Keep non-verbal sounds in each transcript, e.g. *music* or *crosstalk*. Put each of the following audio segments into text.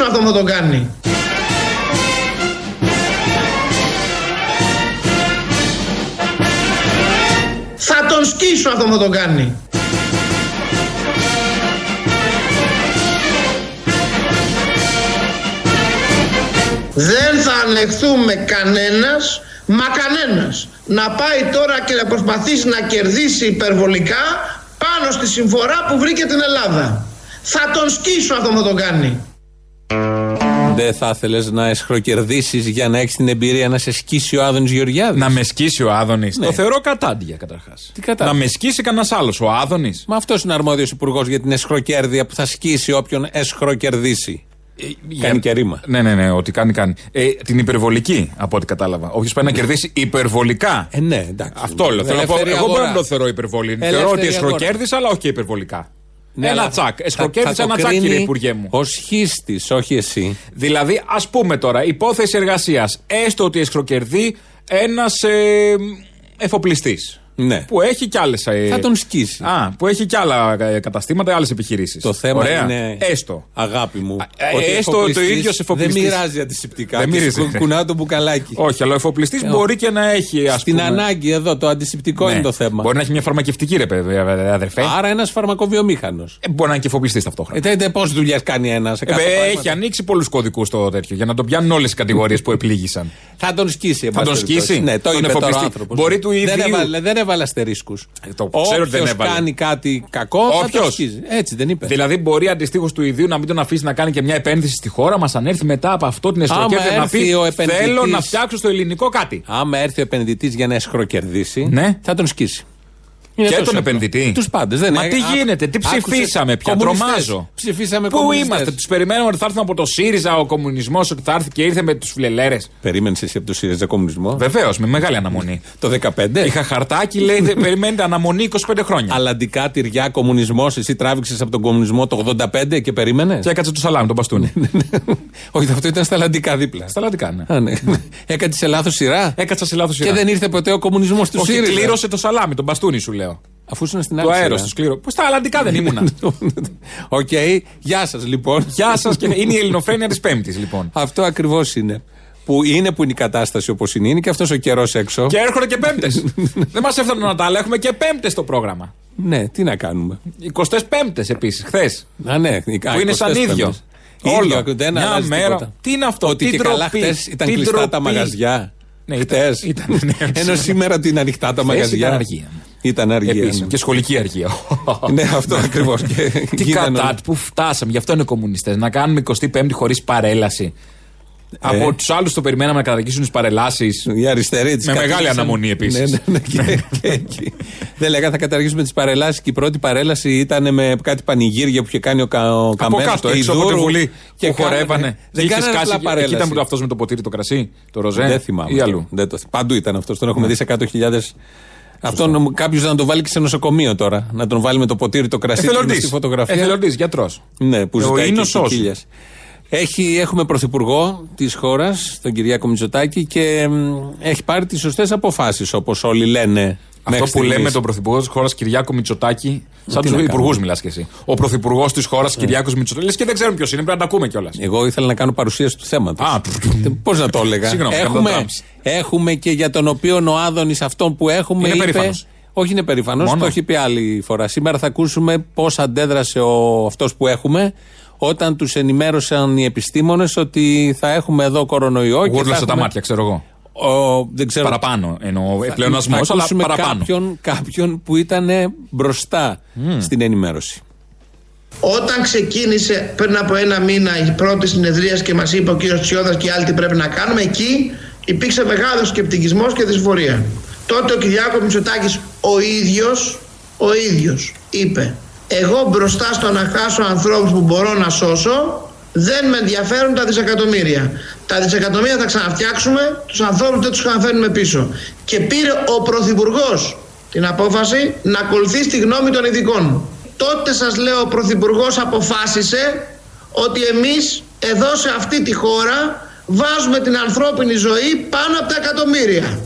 σκίσω αυτό θα τον κάνει. Θα τον σκίσω αυτό θα τον κάνει. Δεν θα ανεχθούμε κανένας, μα κανένας, να πάει τώρα και να προσπαθήσει να κερδίσει υπερβολικά πάνω στη συμφορά που βρήκε την Ελλάδα. Θα τον σκίσω αυτό θα τον κάνει. Δεν θα ήθελες να εσχροκερδίσεις για να έχεις την εμπειρία να σε σκίσει ο Άδωνης Γεωργιάδης; Να με σκίσει ο Άδωνης. Ναι. Το θεωρώ κατάντια καταρχάς. Τι κατάντια; Να με σκίσει κανένας άλλος. Ο Άδωνης. Μα αυτός είναι αρμόδιος υπουργός για την εσχροκέρδεια που θα σκίσει όποιον εσχροκερδίσει. Κάνει και ρήμα. Ναι, ναι, ναι, ότι κάνει, κάνει. Ε, την υπερβολική, από ό,τι κατάλαβα. Όποιο πάει να κερδίσει υπερβολικά. Ε, ναι, εντάξει. Αυτό λέω. Θέλω να πω, Ελεύθερη εγώ μπορώ αγορά. να το θεωρώ υπερβολή. Ελεύθερη Θεωρώ ότι αγορά. εσχροκέρδισα, αλλά όχι και υπερβολικά. Ναι, ένα αλλά τσακ. θα- Εσχροκέρδισα θα το ένα τσακ, κρίνει κύριε Υπουργέ μου. Ο χίστης, όχι εσύ. Δηλαδή, ας πούμε τώρα, υπόθεση εργασίας. Έστω ότι εσχροκερδεί ένας ε, εφοπλιστής. Ναι. Που έχει κι άλλες. Θα τον σκίσει. Α, που έχει κι άλλα ε, καταστήματα, άλλες επιχειρήσεις. Το θέμα Ωραία. είναι. Έστω. Αγάπη μου. ε, ότι ο έστω το εφοπλιστής ίδιος εφοπλιστής. Δεν μοιράζει αντισηπτικά. Δεν Της μυρίζει. κου- Κουνά το μπουκαλάκι. Όχι, αλλά ο εφοπλιστής Ε, μπορεί και να έχει. Ας Στην πούμε, ανάγκη εδώ, το αντισηπτικό ναι. είναι το θέμα. Μπορεί να έχει μια φαρμακευτική, ρε παιδί, αδερφέ. Άρα ένας φαρμακοβιομήχανος. Ε, μπορεί να είναι και εφοπλιστής ταυτόχρονα. Ε, Πόσε δουλειές κάνει ένας σε Ε, κάθε ε, πράγμα. έχει ανοίξει πολλούς κωδικούς το τέτοιο για να τον πιάνουν όλες τι κατηγορίες που επλήγησαν. Θα τον σκίσει. εν Θα πάση τον περιπτώσει. σκίσει; Ναι, το Τον είπε τώρα ο εφοπλιστή. άνθρωπος. Μπορεί του Δεν ιδίου- έβαλε, δεν έβαλε αστερίσκους. Ε, το ξέρω ότι δεν Όποιος έβαλε. κάνει κάτι κακό θα Όποιος. τον σκίζει. Έτσι δεν είπε. Δηλαδή, μπορεί αντιστοίχως του ιδίου να μην τον αφήσει να κάνει και μια επένδυση στη χώρα μας, αν έρθει μετά από αυτό την εσχροκέρδεια Άμα να έρθει πει ο επενδυτής- Θέλω να φτιάξω στο ελληνικό κάτι. Άμα έρθει ο επενδυτής για να εσχροκερδίσει, Ναι. θα τον σκίσει. Είναι Και τόσο τον απλό. επενδυτή. Τους πάντες. Δεν Μα είναι. τι Α, γίνεται, τι άκουσες, ψηφίσαμε πια, κομμουνιστές. τρομάζω. Ψηφίσαμε Πού κομμουνιστές. είμαστε, τους περιμένουμε ότι θα έρθουν από το ΣΥΡΙΖΑ ο κομμουνισμός, ότι θα έρθει και ήρθε με τους φιλελέρε. Περίμενες εσύ από το ΣΥΡΙΖΑ κομμουνισμό; Βεβαίως, με μεγάλη αναμονή. Το 15. Είχα χαρτάκι, λέει, «Δε- περιμένετε αναμονή 25 χρόνια. Αλλαντικά τυριά κομμουνισμός. Εσύ τράβηξες από τον κομμουνισμό το 85 και περίμενες; Και έκατσε το σαλάμι, τον μπαστούνι. Όχι, αυτό ήταν στα αλλαντικά δίπλα. Στα λατικά, ναι. Α, ναι. Έκατσε σε λάθος σειρά; Έκατσα σε λάθος Και δεν ήρθε ποτέ ο κομμουνισμός του Όχι, ΣΥΡΙΖΑ; κλήρωσε το σαλάμι, τον μπαστούνι σου λέω. Αφού ήσουν στην Το άλλη. αέρος σειρά. του σκλήρω. Πώς τα αλλαντικά δεν ήμουνα. *laughs* Οκ, γεια σας λοιπόν. Γεια σας και είναι η ελληνοφρένεια της Πέμπτης, λοιπόν. Αυτό ακριβώς είναι. Που είναι που είναι η κατάσταση όπως είναι. Είναι και αυτός ο καιρός έξω. Και έρχονται και Πέμπτες. *laughs* δεν μας έφταναν να τα άλλα, έχουμε και Πέμπτες στο πρόγραμμα. Ναι, τι να κάνουμε. 25 επίσης, χθες. Α, ναι, Που είναι σαν ίδιο. Όλο. Όλο. Δεν Μια αλλάζει μέρα. τίποτα. Τι είναι αυτό, Ότι τι και καλά ντροπή, χτες ήταν τι κλειστά τα ντροπή. μαγαζιά. Ναι, ήταν- Χτες. ήταν, ναι, Ενώ σήμερα ότι είναι ανοιχτά τα Χθες μαγαζιά. Ήταν αργία. Ήταν αργία. Επίσης, ναι. Και σχολική αργία. Ναι, αυτό *laughs* ακριβώς. Τι κατά, που φτάσαμε, γι' αυτό είναι κομμουνιστές. Να κάνουμε 25η χωρίς παρέλαση. Από τους άλλους το περιμέναμε να καταργήσουν τις παρελάσεις. Οι αριστεροί της Με μεγάλη κατήργησαν. αναμονή επίσης. Ναι, ναι, ναι, και- *laughs* και εκεί. Δεν λέγα θα καταργήσουμε τις παρελάσεις και η πρώτη παρέλαση ήταν με κάτι πανηγύρια που είχε κάνει ο, Κα, ο Από Καμένος κάτω, και η έξω από τη Δούρου Βουλή και που κάνανε- χορεύανε. Δεν Είχε κάνανε σκάσει απλά εκεί παρέλαση. ήταν που αυτός με το ποτήρι το κρασί, το ροζέ. Δεν θυμάμαι. Ή αυτό. αλλού. Δεν το θυμάμαι. Παντού ήταν αυτός. Τον έχουμε δει σε 100.000. Αυτό κάποιος να τον βάλει και σε νοσοκομείο τώρα. Να τον βάλει με το ποτήρι το κρασί του Εθελοντής. στη φωτογραφία. Εθελοντής, γιατρός. Ναι, που Ο ζητάει και ίνος όσου. κοκκίλιας. Έχει, έχουμε πρωθυπουργό της χώρας, τον Κυριάκο Μητσοτάκη, και μ, έχει πάρει τις σωστές αποφάσεις, όπως όλοι λένε. Αυτό μέχρι που λέμε στιγμής. τον πρωθυπουργό της χώρας Κυριάκο Μητσοτάκη, σαν Τι τους να υπουργούς κάνουμε. μιλάς κι εσύ. Ο πρωθυπουργός της χώρας Κυριάκος Μητσοτάκη, λες και δεν ξέρουν ποιος είναι, πρέπει να τα ακούμε κιόλας. Εγώ ήθελα να κάνω παρουσίαση του θέματος. Α, Πώς να το έλεγα. Συγγνώμη, κάνω έχουμε, τάμψη. έχουμε και για τον οποίο ο Άδωνης αυτόν που έχουμε. Είναι είπε, περήφανος. Όχι, είναι περήφανος. Μόνο. Το έχει πει άλλη φορά. Σήμερα θα ακούσουμε πώς αντέδρασε ο, αυτός που έχουμε όταν τους ενημέρωσαν οι επιστήμονες ότι θα έχουμε εδώ κορονοϊό. και θα Γούρλωσε τα έχουμε- μάτια, ξέρω εγώ. Ο, δεν ξέρω. Παραπάνω εννοώ. Θα- Πλεονασμό, θα αλλά ακούσουμε παραπάνω. Κάποιον, κάποιον που ήταν μπροστά στην ενημέρωση. Όταν ξεκίνησε πριν από ένα μήνα η πρώτη συνεδρία και μας είπε ο κύριος Τσιόδρα και οι άλλοι τι πρέπει να κάνουμε, εκεί υπήρξε μεγάλος σκεπτικισμός και δυσφορία. Τότε ο Κυριάκος Μητσοτάκης ο ίδιος, ο ίδιος είπε: Εγώ μπροστά στο να χάσω ανθρώπους που μπορώ να σώσω, δεν με ενδιαφέρουν τα δισεκατομμύρια. Τα δισεκατομμύρια θα ξαναφτιάξουμε, τους ανθρώπους δεν τους ξαναφέρνουμε πίσω. Και πήρε ο Πρωθυπουργός την απόφαση να ακολουθεί τη γνώμη των ειδικών. Τότε σας λέω ο Πρωθυπουργός αποφάσισε ότι εμείς εδώ σε αυτή τη χώρα βάζουμε την ανθρώπινη ζωή πάνω από τα εκατομμύρια.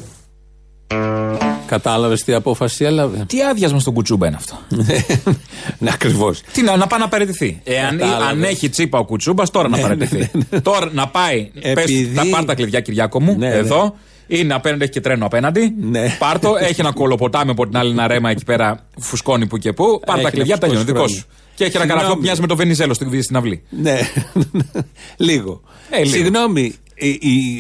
Κατάλαβες τι απόφαση έλαβε; Τι άδειασμα στον κουτσούμπα είναι αυτό; *laughs* ναι, ακριβώς. Τι να, να πάει να παραιτηθεί. Εάν Κατάλαβες. αν έχει τσίπα ο κουτσούμπας, τώρα να παραιτηθεί. Τώρα να πάει. Επειδή- Πες, θα πάρει τα κλειδιά, Κυριάκο μου, Ναι, ναι. εδώ. Είναι απέναντι, έχει και τρένο απέναντι. Ναι. Πάρτο, έχει ένα κολοποτάμι από την άλλη ένα ρέμα εκεί πέρα, φουσκώνει που και που. Πάρ Έχει τα κλειδιά, να τελειώνει. φουσκώσει Δικός χρόνια. σου. Και έχει ένα Συγγνώμη. καραφλό που μοιάζει με το Βενιζέλο στην, στην αυλή. Ναι, *laughs* λίγο. Ε, λίγο. Συγγνώμη, η- η-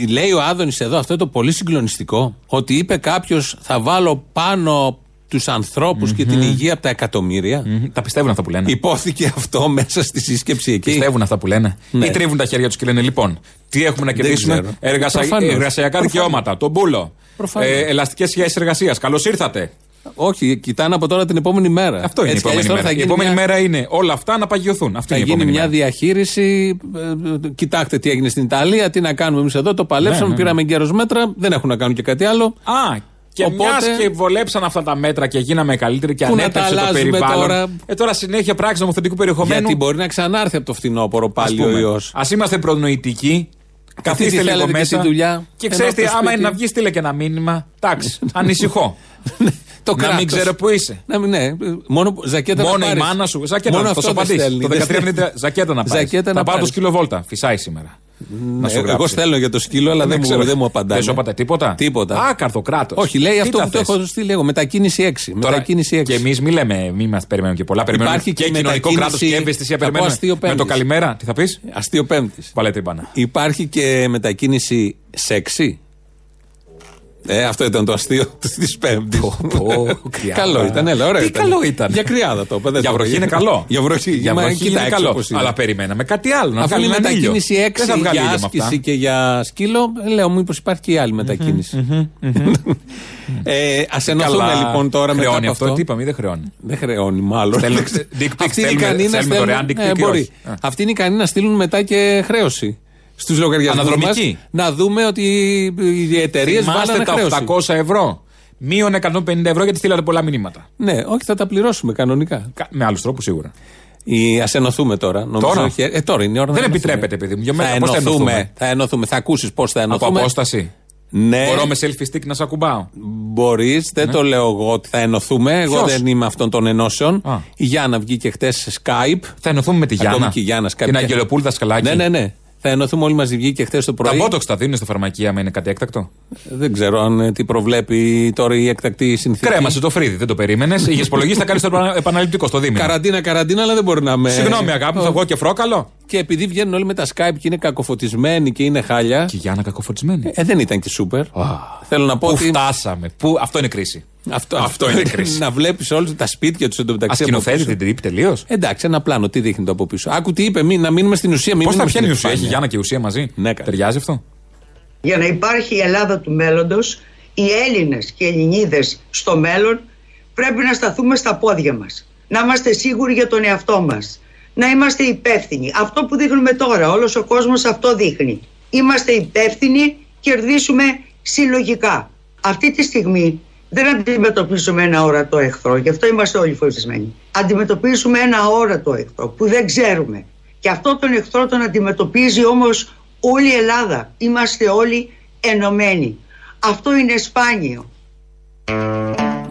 λέει ο Άδωνης εδώ αυτό το πολύ συγκλονιστικό. Ότι είπε κάποιος θα βάλω πάνω τους ανθρώπους και την υγεία από τα εκατομμύρια. Μμμ, Τα πιστεύουν αυτά που λένε. Υπόθηκε αυτό *laughs* μέσα στη σύσκεψη εκεί. Πιστεύουν αυτά που λένε. Ναι. Ή τρίβουν τα χέρια τους και λένε λοιπόν, τι έχουμε να κερδίσουμε; ξέρω. Εργασα... Προφανώς. Εργασιακά Προφανώς. δικαιώματα, τον πούλο. Προφανώς. Ε, Ελαστικές σχέσεις εργασίας. Καλώς ήρθατε. Όχι, κοιτάνε από τώρα την επόμενη μέρα. Αυτό είναι Έτσι η κι αλλιώς επόμενη τώρα μέρα. θα Η γίνει επόμενη μια- μέρα είναι όλα αυτά να παγιωθούν. Αυτή Θα είναι η γίνει επόμενη μια μέρα. διαχείριση. ε, ε, Κοιτάξτε τι έγινε στην Ιταλία, τι να κάνουμε εμείς εδώ. Το παλέψαμε, Ναι, ναι, ναι. πήραμε γκέρο μέτρα. Δεν έχουν να κάνουν και κάτι άλλο. Α, και Οπότε- μιας και βολέψαν αυτά τα μέτρα και γίναμε καλύτεροι και Πού να τα ανέτρεψε το αλλάζουμε περιβάλλον. τώρα; Ε, τώρα συνέχεια πράξη νομοθετικού περιεχομένου. Γιατί μπορεί να ξανάρθει από το φθινόπωρο πάλι ο ιός. Α είμαστε προνοητικοί. Καθίστε τι λίγο θέλετε και μέσα. στη δουλειά, Και ενώ ξέρετε, από το άμα σπίτι- είναι να βγει, στείλε και ένα μήνυμα. Εντάξει, *laughs* ανησυχώ. Το να μην κράτος. ξέρω που είσαι. Να μην, ναι, μόνο ζακέτα να Μόνο η πάρεις. μάνα σου. Ζακέτα Μόνο να θα σου αυτό δεν απαντήσεις. στέλνει. Το Δεν 13 στέλνει. μήνυτα ζακέτα να πάρεις. Ζακέτα να Θα πάω το πάρεις. σκύλο βόλτα. Φυσάει σήμερα. Να σου Ναι, Εγώ γράψει. στέλνω για το σκύλο, αλλά δεν, μου, ξέρω. δεν μου απαντάει. Δεν σου απαντάει τίποτα; Τίποτα. Α, καρδοκράτος. Όχι, λέει αυτό που το έχω στείλει εγώ. Μετακίνηση 6. Μετακίνηση 6. Και εμείς μη λέμε, μη μας περιμένουμε και πολλά. Περιμένουμε Υπάρχει και, και κοινωνικό κράτος μετακίνηση- και ευαισθησία. θα πω Περιμένουμε. αστείο Με το πέμπτης. καλημέρα, τι θα πεις; Αστείο Πέμπτη. Βάλε τρίμπανα. Υπάρχει και μετακίνηση σεξι. Ε, αυτό ήταν το αστείο *laughs* της Πέμπτης. κρυάδα. καλό ήταν, έλα, ωραίο. Τι καλό ήταν. Για κρυάδα το είπα. δεν Για το βροχή είπα. είναι καλό. Για βροχή, Για μα βροχή κοίτα είναι έξω καλό. πώς είναι. Αλλά περιμέναμε κάτι άλλο. Να Αφού είναι βγάλει έναν ήλιο. μετακίνηση 6 Δεν θα βγάλει για ήλιο με αυτά. άσκηση και για σκύλο, λέω μήπως υπάρχει και η άλλη μετακίνηση. *laughs* ε, Α ενωθούμε Καλά. λοιπόν τώρα μετά Χρεώνει από αυτό. αυτό. Τι είπαμε, ή δεν χρεώνει; Δεν χρεώνει, μάλλον. Στέλνουμε dick pics, Αυτή είναι στέλνουμε- ικανή να στέλνουμε στέλνουν. δωρεάν dick Ε, pic ή μπορεί. όχι. Α. Αυτή είναι ικανή να στείλουν μετά και χρέωση. Στους λογαριασμούς Αναδρομική. Να δούμε ότι οι εταιρείες Θυμάστε βάλανε τα χρέωση. 800 ευρώ. Μείον 150 ευρώ γιατί στείλατε πολλά μηνύματα. Ναι, όχι, θα τα πληρώσουμε κανονικά. Κα- Με άλλους τρόπους σίγουρα. Α ενωθούμε τώρα. Νομίζω Τώρα; όχι- ε, τώρα είναι η ώρα Δεν να ενωθούμε. επιτρέπεται, παιδί μου. Για Θα μένα, πώς θα ενωθούμε. ενωθούμε; Θα ενωθούμε. Θα ακούσεις πώς θα Από ενωθούμε. απόσταση; Ναι, Μπορώ με selfie stick να σε ακουμπάω; μπορείς. Δεν το λέω εγώ ότι θα ενωθούμε. Εγώ Ποιος; δεν είμαι αυτών των ενώσεων. Α. Η Γιάννα βγήκε χτες σε Skype. Θα ενωθούμε με τη Ακόμη Γιάννα. και η Γιάννα Skype. Την Αγγελοπούλ Δασκαλάκη. Ναι, ναι, ναι. Θα ενωθούμε όλοι μαζί. Βγήκε χθες το Τα πρωί. μπότοξ τα δίνουν στα φαρμακεία με είναι κάτι έκτακτο; Δεν ξέρω αν ε, τι προβλέπει τώρα η εκτακτή συνθήκη. Κρέμασε το φρύδι, δεν το περίμενες. *laughs* Είχες υπολογίσει θα κάνεις το επανα- επαναληπτικό στο δίμηνο. Καραντίνα, καραντίνα, αλλά δεν μπορεί να με. Συγγνώμη, αγάπη μου, θα βγω και φρόκαλο. Και επειδή βγαίνουν όλοι με τα Skype και είναι κακοφωτισμένοι και είναι χάλια. Και η Γιάννα κακοφορτισμένη. Ε, δεν ήταν και σούπερ. Θέλω να πω Πού ότι. φτάσαμε. Πού... Αυτό είναι κρίση. Αυτό, Αυτό είναι κρίση. να βλέπεις όλους τα σπίτια τους Α εντωμεταξύ. από σκηνοθέτει πίσω. την τρύπη τελείως; Εντάξει, ένα πλάνο. Τι δείχνει το από πίσω. Άκου τι είπε, μη, να μείνουμε στην ουσία. Μην Πώς θα μείνουμε πιάνει η στην ουσία, έχει επιφάνεια. Γιάννα και ουσία μαζί; Ναι, καλά. Ταιριάζει αυτό; Για να υπάρχει η Ελλάδα του μέλλοντος, οι Έλληνες και οι Ελληνίδες στο μέλλον πρέπει να σταθούμε στα πόδια μας. Να είμαστε σίγουροι για τον εαυτό μας. Να είμαστε υπεύθυνοι. Αυτό που δείχνουμε τώρα, όλος ο κόσμος αυτό δείχνει. Είμαστε υπεύθυνοι, κερδίσουμε συλλογικά. Αυτή τη στιγμή δεν αντιμετωπίζουμε ένα όρατο εχθρό, γι' αυτό είμαστε όλοι φοβισμένοι. Αντιμετωπίζουμε ένα όρατο εχθρό που δεν ξέρουμε. Και αυτό τον εχθρό τον αντιμετωπίζει όμως όλη η Ελλάδα. Είμαστε όλοι ενωμένοι. Αυτό είναι σπάνιο.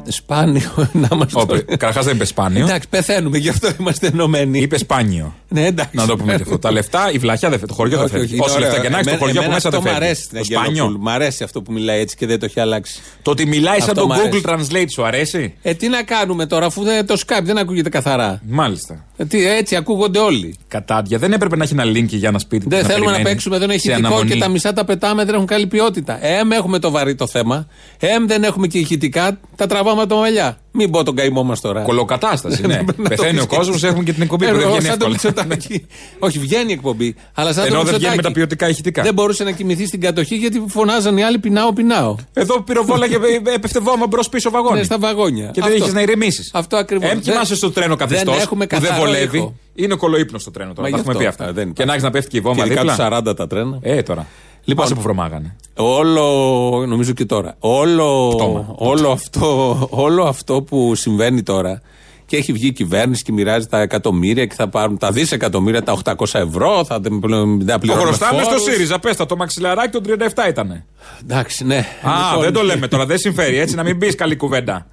Σπάνιο *laughs* να είμαστε. Καταρχάς δεν είπε σπάνιο. Εντάξει, πεθαίνουμε, γι' αυτό είμαστε ενωμένοι. Είπε σπάνιο. Ναι, εντάξει. Να το πούμε και αυτό. Τα λεφτά, η βλαχιά δεν φεύγει. Το χωριό δεν Όχι, όχι, φεύγει. είναι Όσα ωραίο. λεφτά και να έχει, το Εμένα- χωριό από εμένα μέσα δεν αυτό μ' φεύγει. αρέσει στην Το σπάνιο. Αγγελοπούλου. Μ' αρέσει αυτό που μιλάει έτσι και δεν το έχει αλλάξει. Το ότι μιλάει σαν Αυτό το μ' Google αρέσει. Translate σου αρέσει; Ε, τι να κάνουμε τώρα, αφού δεν, το Skype δεν ακούγεται καθαρά. Μάλιστα. Ε, τι, έτσι ακούγονται όλοι. Κατάντια. Δεν έπρεπε να έχει ένα link για ένα σπίτι. Δεν που θέλουμε να περιμένει παίξουμε, δεν έχει σε ηχητικό αναμονή. και τα μισά τα πετάμε, δεν έχουν καλή ποιότητα. Εμ έχουμε το βαρύ το θέμα. Εμ δεν έχουμε και ηχητικά, τα τραβάμε από τα μαλλιά. Μην πω τον καημό μας τώρα. Κολοκατάσταση, *laughs* ναι. Να το Πεθαίνει πεις ο και κόσμος, έτσι. έχουμε και την εκπομπή Ε, που δεν εγώ βγαίνει σαν το εύκολα. Μητσοτάκη. Όχι, βγαίνει η εκπομπή. Αλλά σαν το Ενώ δεν βγαίνει Μητσοτάκη. με τα ποιοτικά ηχητικά. Δεν μπορούσε να κοιμηθεί στην κατοχή γιατί φωνάζαν οι άλλοι πεινάω, πεινάω. Εδώ πυροβόλα και *laughs* έπεφτε βόμμα μπρος πίσω βαγόνι. Ναι, στα βαγόνια. Και δεν Αυτό. έχεις να ηρεμήσεις. Αυτό ακριβώς. Εμ Δεν- κοιμάσαι στο τρένο καθιστός δεν έχουμε που δεν καθαρό βολεύει. ήχο. Είναι κολούπνος στο τρένο τώρα. Μα Τα γι' έχουμε αυτό. πει αυτά. Α, δεν Και υπάρχει. να έχεις να πέφτει και η βόμβα Και ειδικά τους δίπλα. 40 τα τρένα. Ε, τώρα. Λοιπόν. Πάσε που βρωμάγανε. Όλο, νομίζω και τώρα, όλο, Πτώμα. όλο, αυτό, όλο αυτό που συμβαίνει τώρα Και έχει βγει η κυβέρνηση και μοιράζει τα εκατομμύρια και θα πάρουν τα δισεκατομμύρια, τα 800 ευρώ, θα τα πληρώνουν. Το χρωστάμε στο ΣΥΡΙΖΑ, πες το μαξιλαράκι των 37 ήταν. Εντάξει, ναι. Α, Λοιπόν, δεν το λέμε τώρα, δεν συμφέρει έτσι να μην μπεις καλή κουβέντα.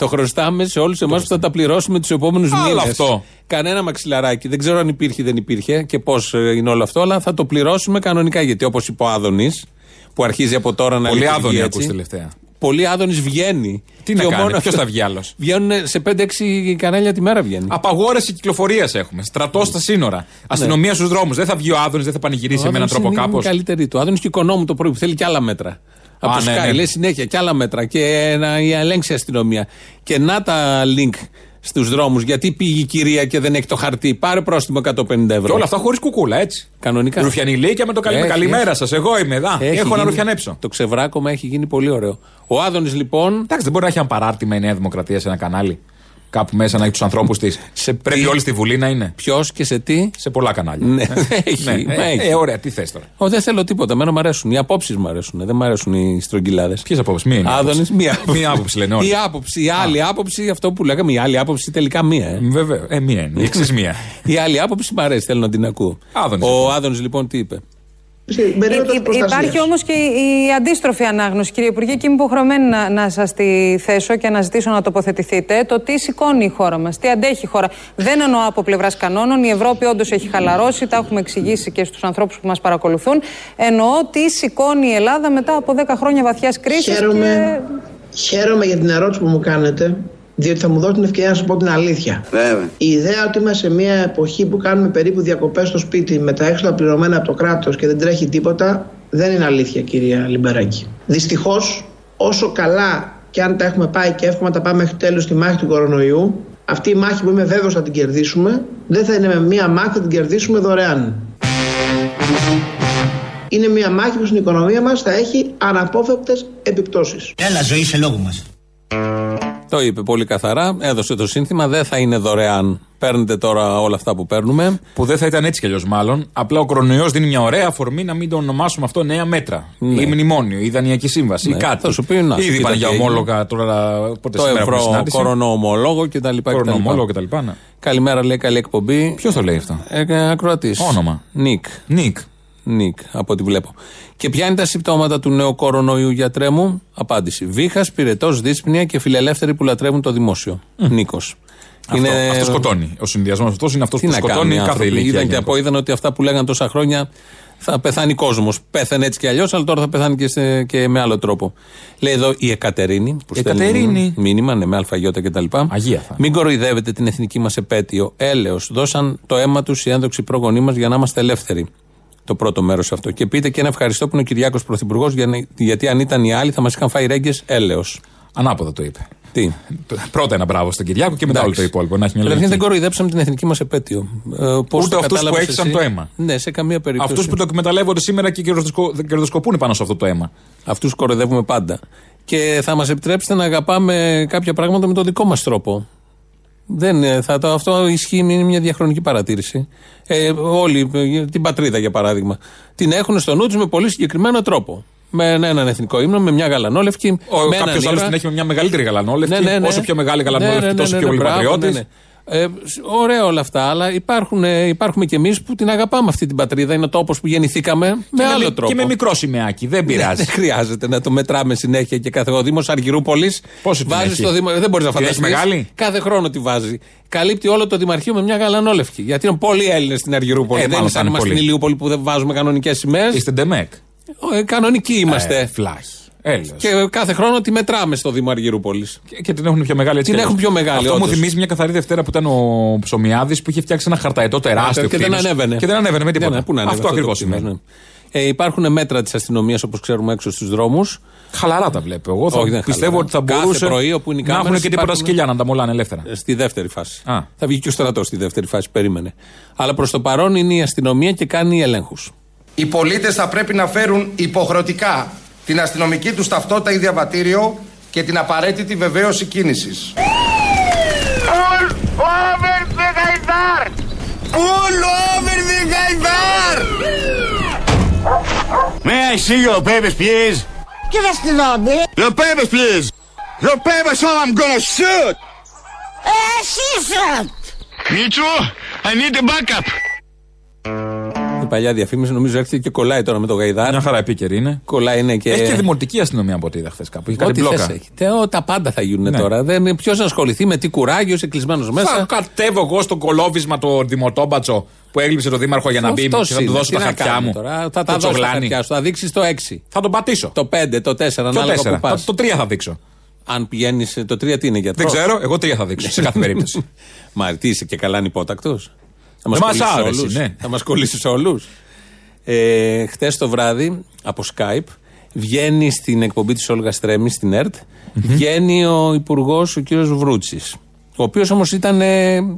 Το χρωστάμε σε όλους εμάς που θα τα πληρώσουμε τους επόμενους Άλλο μήνες. αυτό. Κανένα μαξιλαράκι. Δεν ξέρω αν υπήρχε ή δεν υπήρχε και πώς είναι όλο αυτό, αλλά θα το πληρώσουμε κανονικά. Γιατί όπως είπε ο Άδωνης, που αρχίζει από τώρα να Πολύ λειτουργεί άδωνη έτσι, ακούς τελευταία. Πολύ Άδωνης βγαίνει. Τι να Και ο κάνει, μόνο ποιος αυτό- θα βγει άλλος; *laughs* Βγαίνουν σε 5-6 κανάλια τη μέρα βγαίνει. Απαγόρευση κυκλοφορίας έχουμε. Στρατός στα σύνορα. Αστυνομία στους δρόμους. Δεν θα βγει ο Άδωνης, δεν θα πανηγυρίσει με έναν Άδωνης τρόπο είναι κάπως. η καλύτερη του. Άδωνης και οικονόμου το πρωί που θέλει και άλλα μέτρα. Από Α, το ναι, Sky ναι. λέει συνέχεια και άλλα μέτρα και να η ελέγξει η αστυνομία. Και να τα link στους δρόμους. Γιατί πήγε η κυρία και δεν έχει το χαρτί. Πάρε πρόστιμο 150 ευρώ. Και όλα αυτά χωρίς κουκούλα, έτσι. Κανονικά. Ρουφιανιλίκια με το καλή, Έχει, καλημέρα έχει. σας. Εγώ είμαι εδώ. Έχει Έχω να γίνει- ρουφιανέψω. Το ξεβράκωμα έχει γίνει πολύ ωραίο. Ο Άδωνης λοιπόν. Εντάξει, δεν μπορεί να έχει ένα παράρτημα η Νέα Δημοκρατία σε ένα κανάλι. Κάπου μέσα να έχει τους ανθρώπους της. *laughs* Σε Πρέπει τι- όλοι στη Βουλή να είναι. Ποιος και σε τι; Σε πολλά κανάλια. Ναι, Ε, έχει, ναι, μα ε, έχει. ε, ωραία, τι θες τώρα. Ω, δεν θέλω τίποτα. Εμένα μου αρέσουν. Οι απόψεις μου αρέσουν. Δεν μου αρέσουν οι στρογγυλάδες. Ποιες απόψεις, μία είναι. η Άδωνη, άποψη. μία. Μία άποψη λένε όλοι. Η άποψη, η άλλη άποψη, αυτό που λέγαμε, η άλλη άποψη τελικά μία. Ε. Βέβαια, ε, μία είναι. Η εξής μία. *laughs* Η άλλη άποψη μου αρέσει, θέλω να την ακούω. Άδωνης, Ο λοιπόν. Άδωνης λοιπόν τι είπε; Υπάρχει όμως και η η αντίστροφη ανάγνωση, κύριε Υπουργέ, και είμαι υποχρεωμένη να, να σας τη θέσω και να ζητήσω να τοποθετηθείτε. Το τι σηκώνει η χώρα μας, τι αντέχει η χώρα. Δεν εννοώ από πλευράς κανόνων. Η Ευρώπη όντως έχει χαλαρώσει, τα έχουμε εξηγήσει και στους ανθρώπους που μας παρακολουθούν. Εννοώ τι σηκώνει η Ελλάδα μετά από 10 χρόνια βαθιάς κρίσης. Χαίρομαι, χαίρομαι για την ερώτηση που μου κάνετε, διότι θα μου δώσει την ευκαιρία να σας πω την αλήθεια. Βέβαια. Η ιδέα ότι είμαστε σε μια εποχή που κάνουμε περίπου διακοπές στο σπίτι με τα έξοδα πληρωμένα από το κράτος και δεν τρέχει τίποτα, δεν είναι αλήθεια, κυρία Λιμπεράκη. Δυστυχώς, όσο καλά και αν τα έχουμε πάει και εύχομαι να τα πάμε μέχρι τέλος στη μάχη του κορονοϊού, αυτή η μάχη που είμαι βέβαιος θα την κερδίσουμε, δεν θα είναι με μία μάχη, θα την κερδίσουμε δωρεάν. Είναι μία μάχη που στην οικονομία μας θα έχει αναπόφευκτες επιπτώσεις. Έλα, ζωή σε λόγο μας. Το είπε πολύ καθαρά, έδωσε το σύνθημα, δεν θα είναι δωρεάν. Παίρνετε τώρα όλα αυτά που παίρνουμε. Που δεν θα ήταν έτσι κι αλλιώς μάλλον. Απλά ο κορονοϊό δίνει μια ωραία αφορμή να μην το ονομάσουμε αυτό νέα μέτρα. Ναι. Ή μνημόνιο, ή δανειακή σύμβαση, Ναι, ή κάτι. θα σου πει, να, Ήδη κοίτα είπαν για τι έγινε. ομόλογα τώρα. Πότε Το σήμερα έχουμε ευρώ, συνάντηση. κορονοομολόγο κτλ. Κορονοομόλογο κτλ. Ναι. Καλημέρα, λέει καλή εκπομπή. Ποιος το λέει αυτό; Ε, Ακροατής. Όνομα. Νικ. Νικ. Νικ, από ό,τι βλέπω. Και ποια είναι τα συμπτώματα του νέου κορονοϊού, γιατρέ μου; Απάντηση. Βήχας, πυρετός, δύσπνοια και φιλελεύθεροι που λατρεύουν το δημόσιο. Νίκος. Αυτό, αυτό σκοτώνει. Ο συνδυασμός αυτός είναι αυτός Τι που να σκοτώνει κάνουν οι κάθε άνθρωποι. ηλικία. Είδαν και γενικώς. από είδαν ότι αυτά που λέγανε τόσα χρόνια θα πεθάνει κόσμος. Πέθανε έτσι κι αλλιώς, αλλά τώρα θα πεθάνει και, σε- και με άλλο τρόπο. Λέει εδώ η Εκατερίνη. Που στέλνει Εκατερίνη. Μήνυμα, ναι, με αλφαγιώτα κτλ. Αγία θα είναι. Μην κοροϊδεύετε την εθνική μας επέτειο. Έλεος. Δώσαν το αίμα τους οι ένδοξοι προγονείς μας για να είμαστε ελεύθεροι. Το πρώτο μέρος αυτό. Και πείτε και ένα ευχαριστώ που είναι ο Κυριάκος Πρωθυπουργός, γιατί αν ήταν οι άλλοι θα μας είχαν φάει ρέγγες έλεος. Ανάποδα το είπε. Τι; Πρώτα ένα μπράβο στον Κυριάκο και μετά όλο το υπόλοιπο. Να έχει μια Καταρχήν δεν λογική. κοροϊδέψαμε την εθνική μας επέτειο. Ε, πώς Ούτε το αυτούς που κατάλαβες έχισαν εσύ; το αίμα. Ναι, σε καμία περίπτωση. Αυτούς που το εκμεταλλεύονται σήμερα και κερδοσκο- κερδοσκοπούν πάνω σε αυτό το αίμα. Αυτούς κοροϊδεύουμε πάντα. Και θα μας επιτρέψετε να αγαπάμε κάποια πράγματα με τον δικό μας τρόπο. Δεν, ε, θα, το, αυτό ισχύει, είναι μια διαχρονική παρατήρηση. Ε, όλοι, ε, την πατρίδα για παράδειγμα, την έχουν στο νου τους με πολύ συγκεκριμένο τρόπο. Με έναν εθνικό ύμνο, με μια γαλανόλευκη. Ο με έναν κάποιος άλλος ήρωα. την έχει με μια μεγαλύτερη γαλανόλευκη. Ναι, ναι, ναι. Όσο πιο μεγάλη Ναι, γαλανόλευκη, ναι, ναι, τόσο ναι, πιο ναι, πολύ μπράβο, πατριώτη. Ναι, ναι. Ε, σ- ωραία όλα αυτά, αλλά υπάρχουν, ε, υπάρχουμε κι εμείς που την αγαπάμε αυτή την πατρίδα. Είναι ο τόπο που γεννηθήκαμε με άλλο με, τρόπο. Και με μικρό σημαίακι, δεν Ναι, πειράζει. Δεν χρειάζεται να το μετράμε συνέχεια και κάθε Ο Δήμος Αργυρούπολης Πόσο την βάζεις έχει; στο Δήμο. Δεν μπορείς να Την έχεις φανταστείς. μεγάλη; Κάθε χρόνο τη βάζει. Καλύπτει όλο το Δημαρχείο με μια γαλανόλευκη. Γιατί είναι πολλοί Έλληνες στην Αργυρούπολη. Ε, δεν μάλλον είναι σαν θα είναι είμαστε στην πολλοί. Ηλιούπολη που δεν βάζουμε κανονικές σημαίες. Είστε ντεμεκ. κανονικοί είμαστε. Ε, φλάχη. Έλεος. Και κάθε χρόνο τη μετράμε στο Δήμο Αργυρούπολης. Και, και την έχουν πιο μεγάλη έτσι. Την κι αλλιώς. έχουν πιο μεγάλη, Αυτό μου όντως. θυμίζει μια καθαρή Δευτέρα που ήταν ο Ψωμιάδης που είχε φτιάξει ένα χαρταετό τεράστιο. και δεν κτίνος. ανέβαινε. Και δεν ανέβαινε με τίποτα. Ναι, ναι, πού να ανέβαινε Αυτό το ακριβώς κτίνος, σημαίνει. ναι. Ε, υπάρχουν μέτρα της αστυνομίας όπως ξέρουμε έξω στους δρόμους. Χαλαρά τα βλέπω. Εγώ θα Όχι, δεν πιστεύω χαλαρά. ότι θα Κάθε μπορούσε πρωί όπου είναι οι να έχουν κάμερες και τίποτα υπάρχουν- σκυλιά να τα μολάνε ελεύθερα. Στη δεύτερη φάση. Α. Θα βγει και ο στρατός στη δεύτερη φάση, περίμενε. Αλλά προς το παρόν είναι η αστυνομία και κάνει ελέγχους. Οι πολίτες θα πρέπει να φέρουν υποχρεωτικά την αστυνομική τους ταυτότητα ή διαβατήριο και την απαραίτητη βεβαίωση κίνησης. May I see your papers, please? Give us the lobby. Your papers, please. Your papers, or I'm gonna shoot. Μίτσο, I need a backup. Η παλιά διαφήμιση νομίζω έρχεται και κολλάει τώρα με το γαϊδάρ. Μια χαρά επίκαιρη είναι. Κολλάει είναι και. Έχει και δημοτική αστυνομία από ό,τι είδα χθες κάπου. Έχει κάτι Ό,τι μπλόκα. θες έχει. Τε, ο, τα πάντα θα γίνουν Ναι. τώρα. Ποιος να ασχοληθεί με τι κουράγιο, είσαι κλεισμένος Θα μέσα. κατέβω εγώ στο κολόβισμα το δημοτόμπατσο που έγλειψε το δήμαρχο για να μπει Αυτός και θα του είναι. δώσω Τι τα να χαρτιά κάνουμε μου. Τώρα. Θα τα Το δώσει τα τσογλάνι. χαρτιά σου. Θα δείξεις το 6. Θα τον πατήσω. Το 5, το 4, Το ανάλογα 4. που πας. Το 3 θα δείξω. Αν πηγαίνεις. Το 3 τι είναι για Δεν ξέρω, εγώ 3 θα δείξω σε κάθε *laughs* περίπτωση. Μα τι είσαι και καλά ανυπότακτο. Θα Δεν μας μας κολλήσει άρεσε, όλους. ναι. Θα μας κολλήσει όλους. Ε, Χθες το βράδυ από Skype βγαίνει στην εκπομπή της Όλγας Τρέμι στην ΕΡΤ. Βγαίνει ο υπουργός ο κύριος Βρούτσης. Ο οποίος όμως ήταν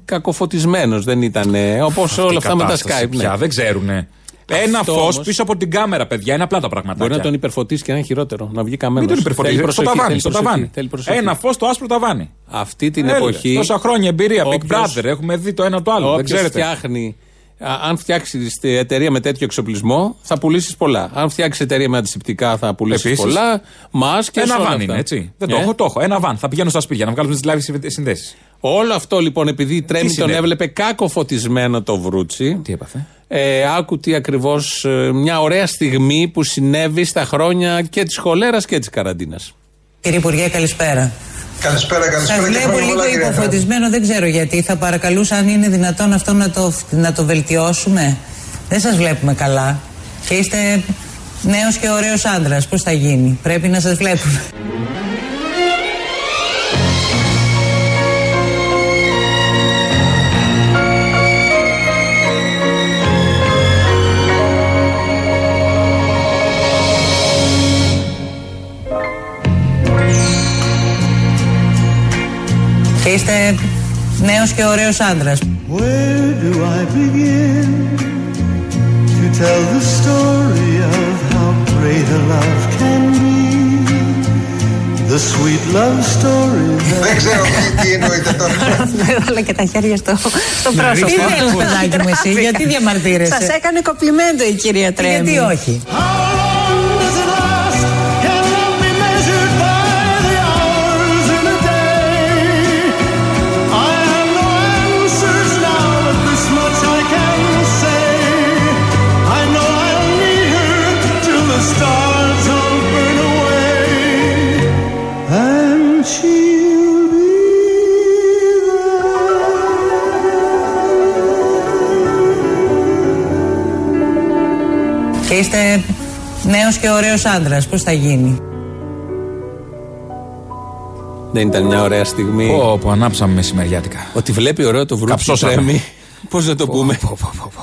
κακοφωτισμένος, δεν ήταν όπως όλα αυτά με τα Κατάσταση Skype. ναι. Πια, δεν ξέρουνε. Ένα Αυτό φως όμως- πίσω από την κάμερα, παιδιά. Είναι απλά τα πραγματάκια. Μπορεί να τον υπερφωτίσει και να είναι χειρότερο. Να βγει καμένος. Μην τον υπερφορτίζει. Στο ταβάνι. Στο ταβάνι. Ένα φως στο άσπρο ταβάνι. Αυτή την Έλα, εποχή. Τόσα χρόνια εμπειρία. Big όποιος- Brother. Έχουμε δει το ένα το άλλο. Δεν Όποιος ξέρετε. φτιάχνει. α, Αν φτιάξει εταιρεία με τέτοιο εξοπλισμό, θα πουλήσεις πολλά. Αν φτιάξει εταιρεία με αντισηπτικά, θα πουλήσεις Επίσης. πολλά. Μάσκε. Ένα βαν είναι, έτσι. Δεν το Ε; έχω, το έχω. Ένα βαν. Θα πηγαίνω στα σπίτια να βγάλουμε τις live συνδέσεις. Όλο αυτό λοιπόν, επειδή η Τρέμι τον συνέβη; έβλεπε κάκο φωτισμένο το βρούτσι. Τι έπαθε; Ε, άκου τι ακριβώς. μια ωραία στιγμή που συνέβη στα χρόνια και της χολέρας και της καραντίνας. Κύριε Υπουργέ, καλησπέρα. Καλησπέρα, Σας καλησπέρα. και βλέπω χρόνια λίγο πολλά, κύριε υποφωτισμένο, δεν ξέρω γιατί. Θα παρακαλούσα αν είναι δυνατόν αυτό να το, να το βελτιώσουμε. Δεν σας βλέπουμε καλά. Και είστε νέος και ωραίος άντρας. Πώς θα γίνει, Πρέπει να σας βλέπουμε. Είστε νέος και ωραίος άντρας. Where do I begin to tell the story of how great a love can be? The sweet love story that *laughs* Δεν ξέρω *laughs* τι, τι εννοείται τώρα. *laughs* Έβαλα και τα χέρια στο, στο Τι πρόσωπο. θέλεις παιδάκι μου εσύ, γιατί διαμαρτύρεσαι; Σας έκανε κοπλιμέντο η κυρία Τρέμι. Γιατί όχι; Είστε νέος και ωραίος άντρας. Πώς θα γίνει; Δεν ήταν μια ωραία στιγμή. Πω, πω, ανάψαμε μεσημεριάτικα. Ότι βλέπει ωραίο το βρούτσι Καψώσαμε. Τρέμι. Πώς να το πούμε; Πω, πω, πω, πω.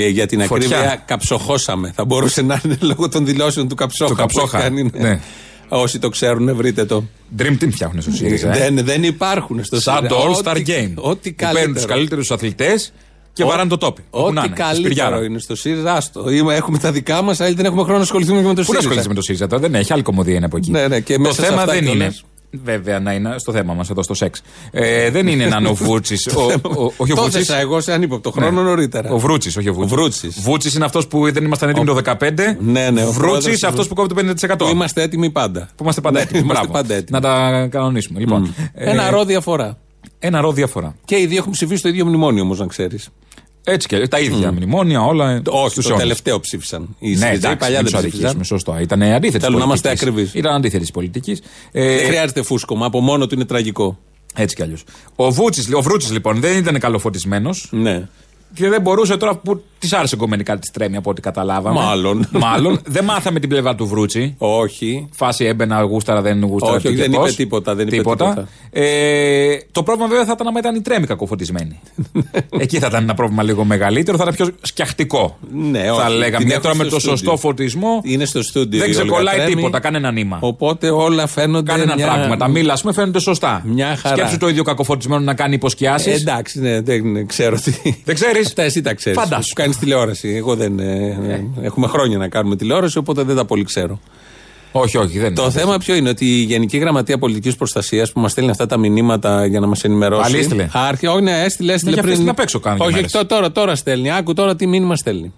Ε, για την Φωτιά. ακρίβεια, καψοχώσαμε. Θα μπορούσε να είναι λόγω των δηλώσεων του Καψόχα. Του Καψόχα, που έχει κάνει, ναι. Όσοι το ξέρουν, βρείτε το. Dream Team φτιάχνουν στο ΣΥΡΙΖΑ. ε. δεν, δεν υπάρχουν στο Σαν ΣΥΡΙΖΑ. το All Star Ό,τι- Game. Ό,τι Που παίρνουν τους καλύτερο. καλύτερους αθλητές και Ό- βαράνε το τόπι. όπου να Ό,τι είναι, στη καλύτερο Σπυριάρα. είναι στο ΣΥΡΙΖΑ. Άστο. Είμαι- Έχουμε τα δικά μας, αλλά δεν έχουμε χρόνο να ασχοληθούμε και με το Πού να ΣΥΡΙΖΑ. ασχολείσαι με το ΣΥΡΙΖΑ τώρα, δεν έχει, άλλη κομμωδία είναι από εκεί. Ναι, ναι, και το μέσα σε θέμα αυτά δεν είναι. κιόλας. Βέβαια, να είναι στο θέμα μας εδώ στο σεξ. Ε, δεν είναι να είναι ο *laughs* Βούτσης. Όχι ο Το Βούτσης. έθεσα εγώ σε ανύποπτο χρόνο Ναι. νωρίτερα. Ο Βρούτσης, όχι ο Βούτσης. Ο Βρούτσης. Βούτσης είναι αυτός που δεν ήμασταν έτοιμοι το 15. Ναι, ναι, ο Βρούτσης πρόεδρος αυτός του- που κόβει το 50%. Που είμαστε έτοιμοι πάντα. Που είμαστε πάντα Ναι, έτοιμοι. είμαστε Μπράβο. πάντα έτοιμοι. Να τα κανονίσουμε. Λοιπόν, ε, Ένα ρο διαφορά. Ένα ρο διαφορά. Και οι δύο έχουν ψηφίσει το ίδιο μνημόνιο όμως, να ξέρεις. Έτσι και τα ίδια μνημόνια, όλα. ε, Όχι, στους το όνους. τελευταίο ψήφισαν. Οι Ναι, ΣΥΡΙΖΑ, οι εντάξει, παλιά μην δεν τους ψήφισαν. αδικήσουμε. Σωστό. Ήταν αντίθετης. Θέλουμε να είμαστε πολιτικής. ακριβείς. Ήταν αντίθετης πολιτικής. Ε, Δεν χρειάζεται φούσκωμα, από μόνο του είναι τραγικό. έτσι κι αλλιώς. Ο, Βούτσης, ο Βρούτσης λοιπόν δεν ήταν καλοφωτισμένος Ναι. Και δεν μπορούσε τώρα που της άρεσε κομμενικά της τρέμει από ό,τι καταλάβαμε. Μάλλον. *laughs* Μάλλον. δεν μάθαμε την πλευρά του Βρούτσι. Όχι. Φάση έμπαινα, γούσταρα, δεν γούσταρα. Όχι, όχι, τι και δεν είπε πώς. τίποτα, δεν είπε τίποτα. Ε, το πρόβλημα βέβαια θα ήταν άμα ήταν η τρέμη κακοφωτισμένη. *laughs* Εκεί θα ήταν ένα πρόβλημα λίγο μεγαλύτερο, θα ήταν πιο σκιαχτικό. Ναι, θα όχι, λέγαμε. την Μια έχω τώρα με στο το στούντιο. σωστό φωτισμό. Είναι στο στούντιο. Δεν η Όλγα ξεκολλάει Τρέμι. τίποτα, κανένα νήμα. Οπότε όλα φαίνονται. Κανένα μια... πράγμα. Τα μήλα, ας πούμε, φαίνονται σωστά. Μια χαρά. Σκέψου το ίδιο κακοφωτισμένο να κάνει υποσκιάσει. Ε, εντάξει, ναι, δεν ξέρω τι. Δεν ξέρεις; Αυτά εσύ τα ξέρεις. Φαντάσου. Σου κάνεις τηλεόραση. Εγώ δεν. ε, ε, Έχουμε χρόνια να κάνουμε τηλεόραση, οπότε δεν τα πολύ ξέρω. Όχι, όχι, δεν Το είναι. θέμα ποιο είναι, ότι η Γενική Γραμματεία Πολιτικής Προστασίας που μας στέλνει αυτά τα μηνύματα για να μας ενημερώσει. Πάλι έστειλε. Άρχι, όχι, ναι, έστειλε, έστειλε για πριν. αυτή την απ' έξω κάνει Όχι, και όχι, μέρες. τώρα, τώρα, τώρα στέλνει. Άκου τώρα τι μήνυμα στέλνει.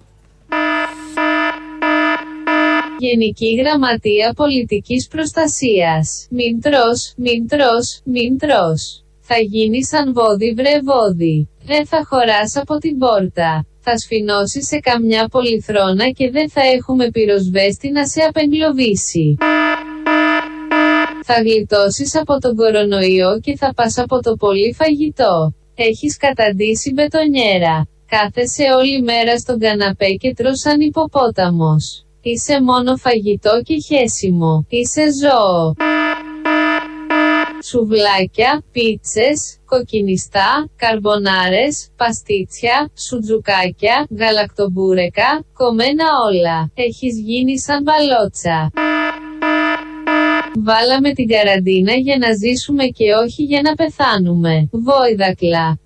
Γενική Γραμματεία Πολιτικής Προστασίας. Μην τρως, μην τρως, μην τρως. Θα γίνει σαν βόδι βρε βόδι. Ρε θα χωράς από την πόρτα. Θα σφινώσει σε καμιά πολυθρόνα και δεν θα έχουμε πυροσβέστη να σε απεγκλωβίσει. Θα γλιτώσεις από τον κορονοϊό και θα πας από το πολύ φαγητό. Έχεις καταντήσει μπετονιέρα. Κάθεσαι όλη μέρα στον καναπέ και τρως σαν υποπόταμος. Είσαι μόνο φαγητό και χέσιμο. Είσαι ζώο. Σουβλάκια, πίτσες, κοκκινιστά, καρμπονάρες, παστίτσια, σουτζουκάκια, γαλακτομπούρεκα, κομμένα όλα. Έχεις γίνει σαν μπαλότσα. Βάλαμε την καραντίνα για να ζήσουμε και όχι για να πεθάνουμε. Βόηδακλα.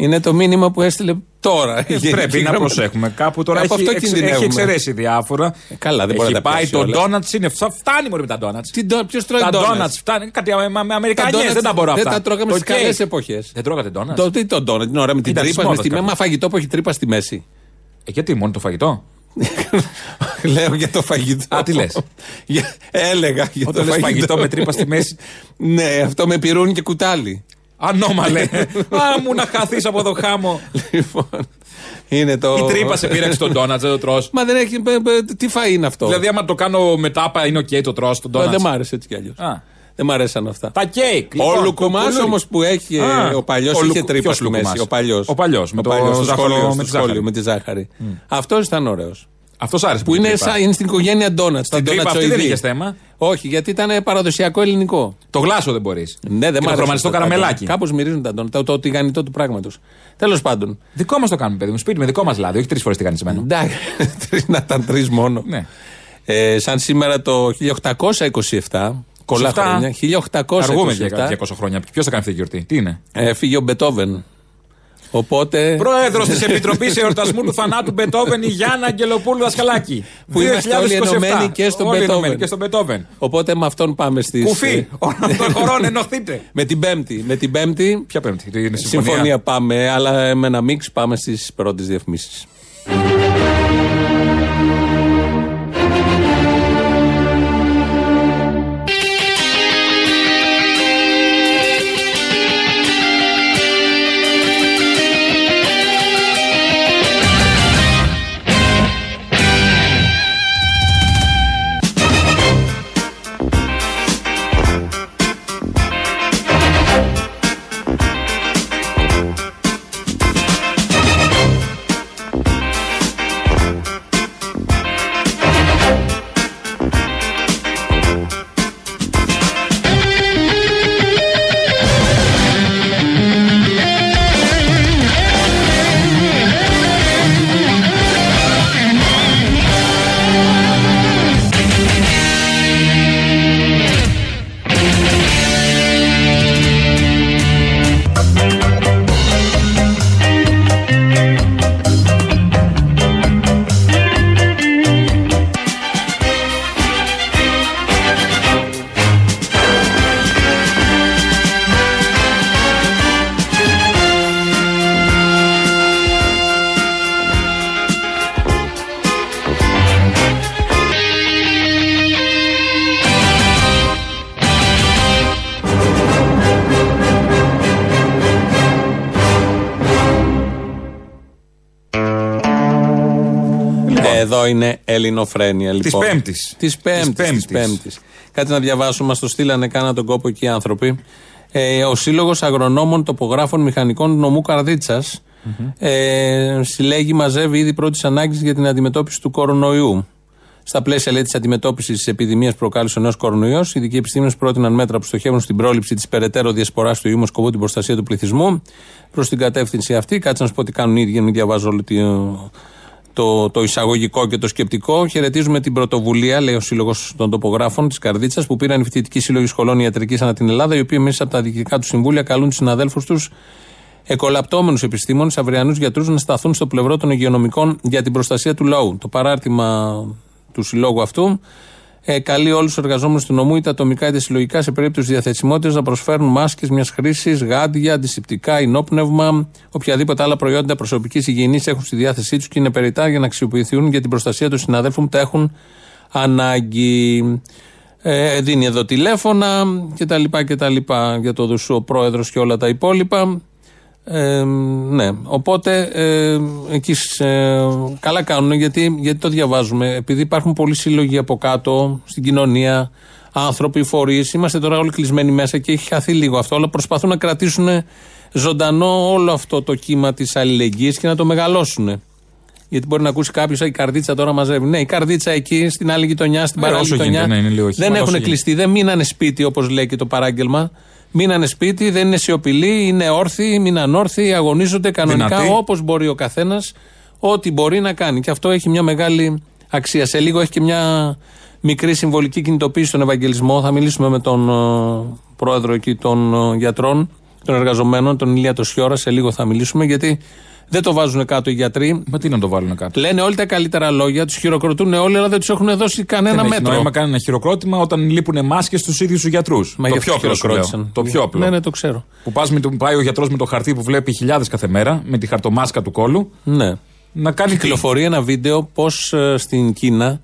Είναι το μήνυμα που έστειλε τώρα. η Γενική Πρέπει να Γραμματεία. προσέχουμε. Κάπου τώρα Από έχει, αυτό εξ- έχει κινδυνεύουμε. εξαιρέσει διάφορα. Ε, καλά, δεν μπορεί έχει να τα πάει πιάσει το όλα. ντόνατς είναι. φτα- Φτάνει μόνο με τα ντόνατς. Ποιος τρώει Τα ντόνατς; ντόνατς φτάνει. Κάτι με, με Τα Αμερικανιές, ντόνατς δεν τα μπορώ δεν αυτά. τα τρώγαμε Το στι καλές κέικ. εποχές. Δεν τρώγατε ντόνατς; Το τι το ντόνατ, την ώρα με την Ήταν τρύπα. της Με μόδας στη κάποιος. μα φαγητό που έχει τρύπα στη μέση. Ε, γιατί μόνο το φαγητό; *laughs* Λέω για το φαγητό. Α, τι λες; Για- Έλεγα για Όταν το λες φαγητό με τρύπα στη μέση. ναι, αυτό με πυρούνι και κουτάλι. Ανώμαλε. *laughs* Α, μου να χαθείς από το χάμο. Λοιπόν, είναι το. Η τρύπα σε πήραξε τον ντόνατ, δεν το τρως. Μα δεν έχει. μπε- μπε- Τι φαΐ είναι αυτό; Δηλαδή, άμα το κάνω με τάπα, είναι οκ το τρως τον Ε, ντόνατ. Δεν μ' άρεσε έτσι κι αλλιώς. Δεν μ' αρέσαν αυτά. Τα κέικ. Ο λοιπόν, Λουκουμάς το κουλούρι. όμως που έχει. ε, Α, ο παλιός ο είχε Λουκου- τρύπα ποιος στη μέση. Λουκουμάς; Ο παλιός. Ο παλιός, με το στο ζάχαρο, σχολείο, με στο τη σχολείο, ζάχαρη. με τη ζάχαρη. Αυτός ήταν ωραίος. Αυτός άρεσε. Που είναι, σαν, είναι στην οικογένεια ντόνατς. Στην τρύπα αυτή δεν είχες θέμα. Όχι, γιατί ήταν παραδοσιακό ελληνικό. Το γλάσο δεν μπορείς. Ναι, δεν Και μ' το άρεσε χρωματιστό αυτό. καραμελάκι. Κάπως μυρίζουν τα ντόνατς. Το, το τηγανιτό του πράγματος. Τέλος πάντων. Δικό μας το κάνουμε, παιδί μου. Σπίτι με δικό μας λάδι, όχι τρεις φορές τηγανισμένο. Εντάξει, *laughs* τρεις να ήταν τρεις μόνο. Ναι. Ε, σαν σήμερα το 1827. Κολλά 27. χρόνια. 1827. Αργούμε για 200 χρόνια. Ποιος θα κάνει αυτή τη γιορτή, τι είναι; Έφυγε ο Μπετόβεν. Οπότε. Πρόεδρος της Επιτροπής Εορτασμού του Θανάτου Μπετόβεν, η Γιάννα Αγγελοπούλου Δασκαλάκη. Που είμαστε όλοι 2027. ενωμένοι και στον Όλοι Μπετόβεν. ενωμένοι και στον Μπετόβεν. Οπότε με αυτόν πάμε στις... Κουφί! ε, Όλων των *laughs* χωρών ενωθείτε. με την Πέμπτη. Με την Πέμπτη. Ποια πέμπτη, τι είναι Συμφωνία; συμφωνία. πάμε, αλλά με ένα μίξ πάμε στις πρώτες διαφημίσεις. Ελληνοφρένεια. Λοιπόν. Πέμπτης. Της Πέμπτης. Της Πέμπτης. Πέμπτης. Κάτι να διαβάσουμε, μα το στείλανε, κάνα τον κόπο εκεί οι άνθρωποι. Ε, ο Σύλλογος Αγρονόμων Τοπογράφων Μηχανικών Νομού Καρδίτσας, ε, συλλέγει, μαζεύει ήδη πρώτης ανάγκης για την αντιμετώπιση του κορονοϊού. Στα πλαίσια λέει, της αντιμετώπισης της επιδημίας που προκάλεσε ο νέος κορονοϊός, οι ειδικοί επιστήμονες πρότειναν μέτρα που στοχεύουν στην πρόληψη της περαιτέρω διασποράς του ιού με σκοπό την προστασία του πληθυσμού. Προς την κατεύθυνση αυτή, κάτσε να σου πω τι κάνουν οι ίδιοι, για να μην διαβάζω όλο το, το, το εισαγωγικό και το σκεπτικό. Χαιρετίζουμε την πρωτοβουλία, λέει ο Σύλλογος των Τοπογράφων της Καρδίτσας, που πήραν οι φοιτητικοί σύλλογοι σχολών ιατρικής ανά την Ελλάδα, οι οποίοι μέσα από τα διοικητικά του συμβούλια καλούν τους συναδέλφους τους εκολαπτώμενους επιστήμονες, αυριανούς γιατρούς να σταθούν στο πλευρό των υγειονομικών για την προστασία του λαού. Το παράρτημα του συλλόγου αυτού ε, καλεί όλους τους εργαζόμενους του νομού, είτε ατομικά είτε συλλογικά, σε περίπτωση διαθεσιμότητας, να προσφέρουν μάσκες μιας χρήσης, γάντια, αντισηπτικά, ενόπνευμα, οποιαδήποτε άλλα προϊόντα προσωπικής υγιεινής έχουν στη διάθεσή τους και είναι περιτά για να αξιοποιηθούν για την προστασία των συναδέλφων που τα έχουν ανάγκη. Ε, δίνει εδώ τηλέφωνα και τα λοιπά και τα λοιπά για το Δουσού ο πρόεδρος και όλα τα υπόλοιπα. Ε, ναι, οπότε ε, εκεί ε, καλά κάνουν γιατί, γιατί το διαβάζουμε. Επειδή υπάρχουν πολλοί σύλλογοι από κάτω στην κοινωνία, άνθρωποι, φορείς. Είμαστε τώρα όλοι κλεισμένοι μέσα και έχει χαθεί λίγο αυτό. Αλλά προσπαθούν να κρατήσουν ζωντανό όλο αυτό το κύμα της αλληλεγγύης και να το μεγαλώσουν. Γιατί μπορεί να ακούσει κάποιος, η καρδίτσα τώρα μαζεύει. Ναι, η καρδίτσα εκεί στην άλλη γειτονιά, στην Ε, παράλληλη όσο γειτονιά. γίνεται, ναι, είναι λίγο δεν χειμώνα, όσο έχουν κλειστεί, δεν μείνανε σπίτι όπως λέει και το παράγγελμα. Μείνανε σπίτι, δεν είναι σιωπηλοί, είναι όρθιοι, μείναν όρθιοι, αγωνίζονται κανονικά Δυνατοί. όπως μπορεί ο καθένας, ό,τι μπορεί να κάνει. Και αυτό έχει μια μεγάλη αξία. Σε λίγο έχει και μια μικρή συμβολική κινητοποίηση στον Ευαγγελισμό. Θα μιλήσουμε με τον ε, πρόεδρο εκεί των ε, γιατρών, των εργαζομένων, τον Ηλία Τοσιόρα. Σε λίγο θα μιλήσουμε γιατί δεν το βάζουν κάτω οι γιατροί. Μα τι να το βάλουν κάτω; Λένε όλοι τα καλύτερα λόγια, τους χειροκροτούν όλοι, αλλά δεν τους έχουν δώσει κανένα Δεν έχει μέτρο. νόημα κάνει ένα χειροκρότημα όταν λείπουν μάσκες στους ίδιους τους γιατρούς. Μα Το γι' πιο αυτό απλό. σου λέω. χειροκρότησαν. Το πιο απλό. Ναι, ναι, το ξέρω. Που πας με το, πάει ο γιατρός με το χαρτί που βλέπει χιλιάδες κάθε μέρα, με τη χαρτομάσκα του κόλου, Ναι. να κάνει τι; Κυκλοφορεί ένα βίντεο πώς στην Κίνα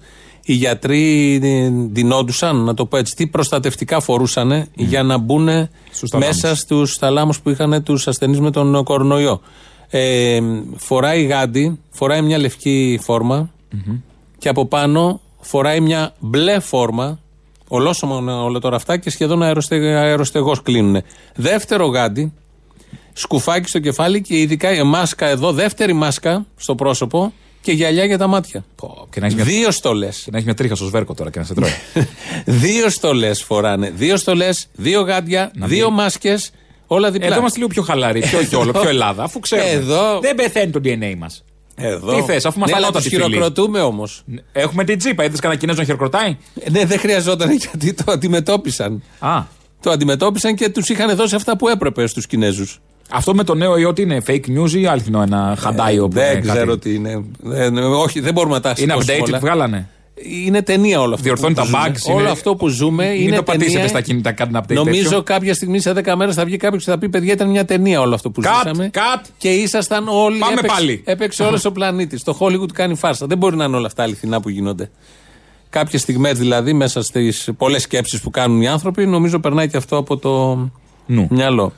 οι γιατροί ε, ντυνόντουσαν, να το πω έτσι, τι προστατευτικά φορούσαν για να μπουν Στους θαλάμους. μέσα στους θαλάμου που είχαν τους ασθενείς με τον κορονοϊό. Ε, φοράει γάντι, φοράει μια λευκή φόρμα και από πάνω φοράει μια μπλε φόρμα. Ολόσωμα όλα τώρα αυτά και σχεδόν αεροστε, αεροστεγός κλείνουν. Δεύτερο γάντι, σκουφάκι στο κεφάλι και ειδικά η μάσκα εδώ, δεύτερη μάσκα στο πρόσωπο και γυαλιά για τα μάτια. Πω, Και να έχει μια, Δύο στολές. και να έχεις μια τρίχα στο σβέρκο τώρα και να σε τρώει. *laughs* δύο στολές φοράνε. Δύο στολές, δύο γάντια, δύο μάσκες, όλα διπλά. Εδώ είμαστε λίγο πιο χαλαροί, πιο γιόλο, πιο Ελλάδα. Αφού ξέρουμε. Εδώ- Δεν πεθαίνει το DNA μας. Εδώ. Τι θες, αφού μας ναι, αλλά ανώτατοι τους φίλοι. χειροκροτούμε όμως. Έχουμε την τσίπα. Είδες κανένα Κινέζο να χειροκροτάει; Ναι, δεν χρειαζόταν γιατί το αντιμετώπισαν. Α. Το αντιμετώπισαν και τους είχαν δώσει αυτά που έπρεπε στους Κινέζους. Αυτό με το νέο ιό τι είναι, fake news ή αληθινό ένα χαντάιο που Ε, δεν είναι κάτι; ξέρω τι είναι. Δεν- όχι, δεν μπορούμε να τα Είναι σηκώσουμε update όλα. που βγάλανε. Είναι ταινία όλο αυτό. Διορθώνει που τα ζούμε. bugs, Όλο είναι- αυτό που ζούμε Μην είναι το πατήσετε ταινία. στα κινητά, κάντε ένα update Νομίζω τέτοιο. κάποια στιγμή σε 10 μέρες θα βγει κάποιος και θα πει: Παιδιά, ήταν μια ταινία όλο αυτό που Cut, ζήσαμε. cut. Και ήσασταν όλοι. Πάμε έπαιξε, πάλι. Έπαιξε όλος *laughs* ο πλανήτης. Το Hollywood κάνει φάρσα. Δεν μπορεί να είναι όλα αυτά αληθινά που γίνονται. Κάποιες στιγμές δηλαδή, μέσα στις πολλές σκέψεις που κάνουν οι άνθρωποι, νομίζω περνάει και αυτό από το Νου. μυαλό.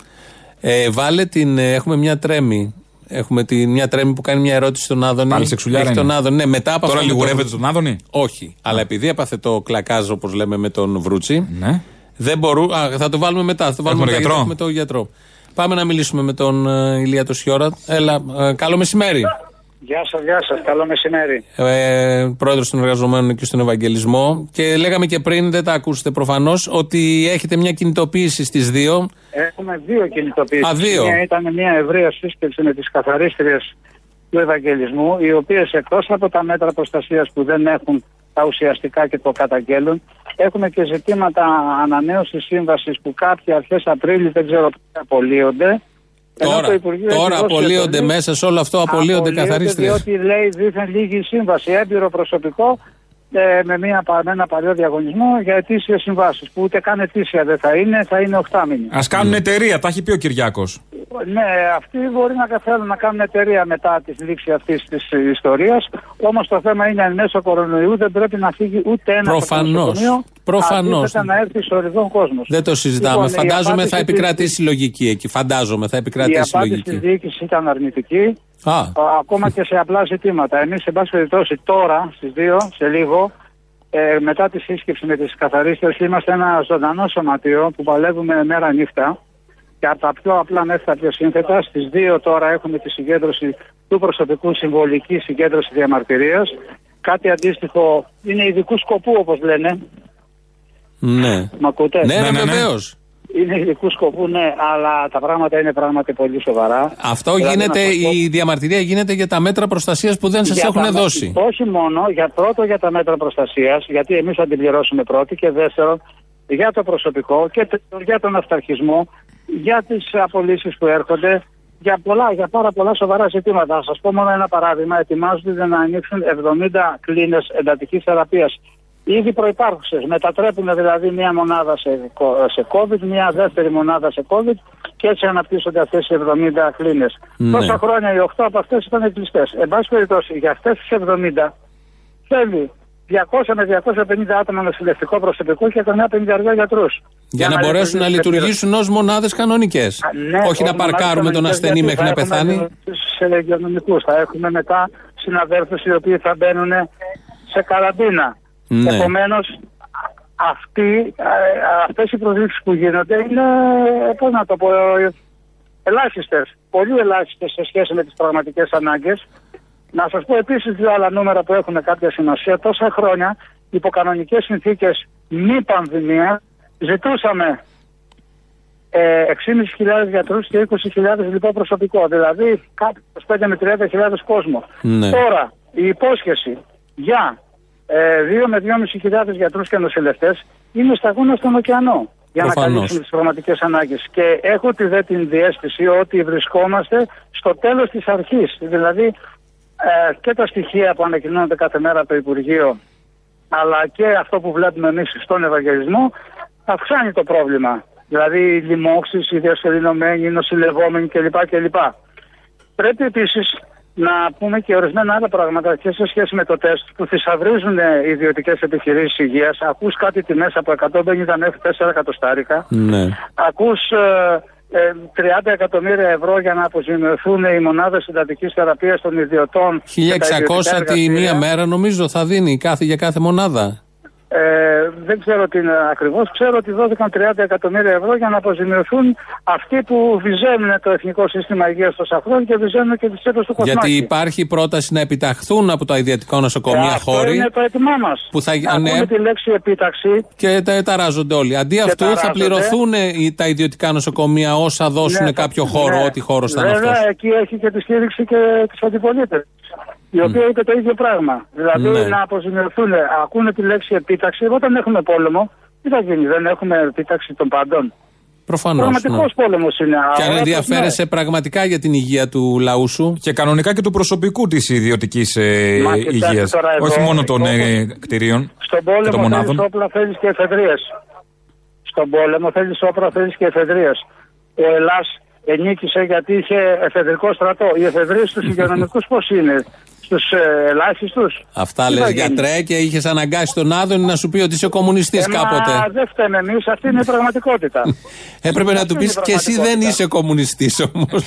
Ε, βάλε την. ε, Έχουμε μια τρέμη. Έχουμε τη, μια τρέμη που κάνει μια ερώτηση στον Άδωνη. Πάλι σεξουλιάρα Έχει τον είναι. Άδωνη. Ναι, μετά από Τώρα αυτό με λιγουρεύεται τον Άδωνη; όχι. Αλλά επειδή έπαθε το κλακάζ, όπως λέμε, με τον Βρούτσι, Ναι. δεν μπορού, α, θα το βάλουμε μετά. Θα το βάλουμε Έχουμε μετά, γιατρό; γιατί έχουμε τον γιατρό. Πάμε να μιλήσουμε με τον ε, Ηλία Τοσιόρα. Έλα, ε, καλό μεσημέρι. Γεια σας, γεια σας. Καλό μεσημέρι. Ε, Πρόεδρος των Εργαζομένων εκεί στον Ευαγγελισμό. Και λέγαμε και πριν, δεν τα ακούσετε προφανώς, ότι έχετε μια κινητοποίηση στις 2. Έχουμε δύο κινητοποιήσεις. Α, δύο. Μία ήταν μια ευρεία σύσκεψη με τις καθαρίστριες του Ευαγγελισμού, οι οποίες εκτός από τα μέτρα προστασίας που δεν έχουν τα ουσιαστικά και το καταγγέλουν, έχουμε και ζητήματα ανανέωσης σύμβασης που κάποιοι αρχές Απρίλης δεν ξέρω πότε απολύονται. Ενώ Τώρα, το Υπουργείο έχει τώρα δώσει απολύονται εντολή- μέσα σε όλο αυτό, απολύονται καθαρίστριες. Διότι λέει δίθεν λίγη σύμβαση, έμπειρο προσωπικό ε, με, μια, πα- με ένα παλιό διαγωνισμό για ετήσιε συμβάσεις. Που ούτε καν ετήσια δεν θα είναι, θα είναι οχτάμινη. Α κάνουν εταιρεία, τα έχει πει ο Κυριάκος. Ναι, αυτοί μπορεί να θέλουν να κάνουν εταιρεία μετά της λήξη αυτής της ιστορίας. Όμως το θέμα είναι εν μέσω κορονοϊού δεν πρέπει να φύγει ούτε ένα Προφανώς. Προφανώς. Αντίθετα να έρθει στο οριδόν κόσμος. Δεν το συζητάμε. Λοιπόν, η Φαντάζομαι απάντηση θα της- επικρατήσει λογική εκεί. Φαντάζομαι θα Η επικρατήσει απάντηση της λογική. διοίκησης ήταν αρνητική. Α, Α, ακόμα και σε απλά ζητήματα. Εμείς, σε πάση περιπτώσει, τώρα στις 2, σε λίγο, ε, μετά τη σύσκεψη με τις καθαρίστρε, είμαστε ένα ζωντανό σωματείο που παλεύουμε μέρα νύχτα. Και από τα πιο απλά μέχρι τα πιο σύνθετα, στις 2 τώρα έχουμε τη συγκέντρωση του προσωπικού συμβολική συγκέντρωση διαμαρτυρίας. Κάτι αντίστοιχο είναι ειδικού σκοπού, όπως λένε. Ναι. Μ' ακούτε; Ναι, ναι, ναι, ναι. βεβαίως. Είναι ειδικού σκοπού, ναι, αλλά τα πράγματα είναι πράγματι πολύ σοβαρά. Αυτό Δηλαδή, γίνεται, να σας πω- η διαμαρτυρία γίνεται για τα μέτρα προστασίας που δεν σας Για έχουν τα- δώσει. Όχι μόνο, για πρώτο για τα μέτρα προστασίας, γιατί εμείς θα την πληρώσουμε πρώτη, και δεύτερον για το προσωπικό και τρίτον, για τον αυταρχισμό, για τις απολύσεις που έρχονται, για, πολλά, για πάρα πολλά σοβαρά ζητήματα. Θα σας πω μόνο ένα παράδειγμα. Ετοιμάζονται να ανοίξουν 70 κλίνες εντατικής θεραπείας. Ήδη προπάρχουσε. Μετατρέπουν δηλαδή μία μονάδα σε, κο- σε COVID, μία δεύτερη μονάδα σε COVID και έτσι αναπτύσσονται αυτές οι 70 κλίνες. Ναι. Τόσα χρόνια οι 8 από αυτές ήταν κλειστές. Εν πάση περιπτώσει, για αυτές τις 70 θέλει 200 με 250 άτομα νοσηλευτικό προσωπικό και καμιά 50 γιατρούς. Για να μπορέσουν να λειτουργήσουν ως μονάδες κανονικές. Ναι, Όχι να παρκάρουμε τον ασθενή μέχρι να πεθάνει. Σε υγειονομικού. Θα έχουμε μετά συναδέλφους οι οποίοι θα μπαίνουν σε καραντίνα. Ναι. Επομένως, αυτές οι προσλήψεις που γίνονται είναι, πώς να το πω, ελάχιστες. Πολύ ελάχιστες σε σχέση με τις πραγματικές ανάγκες. Να σας πω επίσης δύο άλλα νούμερα που έχουν κάποια σημασία. Τόσα χρόνια, υπό κανονικές συνθήκες μη πανδημία, ζητούσαμε ε, 6.500 γιατρούς και 20.000 λοιπόν προσωπικό. Δηλαδή κάπου 25 με 30.000 κόσμο. Ναι. Τώρα η υπόσχεση για ε, 2 με 2.500 γιατρούς και νοσηλευτές είναι σταγόνα στον ωκεανό για να Προφανώς. καλύψουμε τις πραγματικές ανάγκες. Και έχω τη δε την διέστηση ότι βρισκόμαστε στο τέλος της αρχής. Δηλαδή ε, και τα στοιχεία που ανακοινώνονται κάθε μέρα από το Υπουργείο αλλά και αυτό που βλέπουμε εμείς στον Ευαγγελισμό αυξάνει το πρόβλημα. Δηλαδή οι λοιμώξεις, οι διασωληνωμένοι, οι νοσηλευόμενοι κλπ. κλπ. Πρέπει επίσης να πούμε και ορισμένα άλλα πράγματα και σε σχέση με το τεστ που θησαυρίζουν οι ιδιωτικές επιχειρήσεις υγείας. Ακούς κάτι τιμές από 150 μέχρι 4 εκατοστάρικα. Ναι. Ακούς ε, ε, 30 εκατομμύρια ευρώ για να αποζημιωθούν οι μονάδες συντατικής θεραπείας των ιδιωτών. και τα 1600 ιδιωτικά τη εργαστήρια. μία μέρα νομίζω θα δίνει κάθε, για κάθε μονάδα. Ε, δεν ξέρω τι είναι ακριβώς. Ξέρω ότι δόθηκαν 30 εκατομμύρια ευρώ για να αποζημιωθούν αυτοί που βυζένουν το Εθνικό Σύστημα Υγείας τόσα χρόνια και βυζένουν και τις τσέπες του Κοσμάκη. Γιατί υπάρχει πρόταση να επιταχθούν από τα ιδιωτικά νοσοκομεία Ε, αυτό χώροι είναι το έτοιμά μας. που θα Ακούμε ναι, τη λέξη επίταξη. και τα ταράζονται όλοι. Αντί αυτού θα ταράζονται. πληρωθούν οι- τα ιδιωτικά νοσοκομεία όσα δώσουν Ναι, κάποιο χώρο, ναι. ό,τι χώρο θα είναι Βέβαια, αυτό. εκεί έχει και τη στήριξη και της αντιπολίτευσης. Η οποία είπε το ίδιο πράγμα. Δηλαδή Ναι. να αποζημιωθούν, ακούνε τη λέξη επίταξη. Όταν έχουμε πόλεμο, τι θα γίνει, δεν έχουμε επίταξη των πάντων. Προφανώς. Πραγματικός πόλεμος είναι. Και αν Αγορά ενδιαφέρεσαι πραγματικά για την υγεία του λαού σου. Και κανονικά και του προσωπικού της ιδιωτικής ε, Μα, κοιτάξτε υγείας. τώρα εδώ, Όχι μόνο των εγώ- ε, κτηρίων Στον και των πόλεμο θέλεις μονάδων. όπλα, θέλεις και εφεδρείες. Στον πόλεμο θέλεις όπλα, θέλεις και εφεδρείες. Ο Ελλά ενίκησε γιατί είχε εφεδρικό στρατό. Οι εφεδρείες στους *laughs* υγειονομικούς πώς είναι, στου ε, ελάχιστους. Αυτά λες γιατρέ και είχες αναγκάσει τον Άδωνη να σου πει ότι είσαι κομμουνιστής κάποτε. Μα δεν φταίμε εμείς, αυτή είναι η πραγματικότητα. *laughs* Έπρεπε να Αυτή του πεις είναι η και εσύ δεν πραγματικότητα. είσαι κομμουνιστής όμως.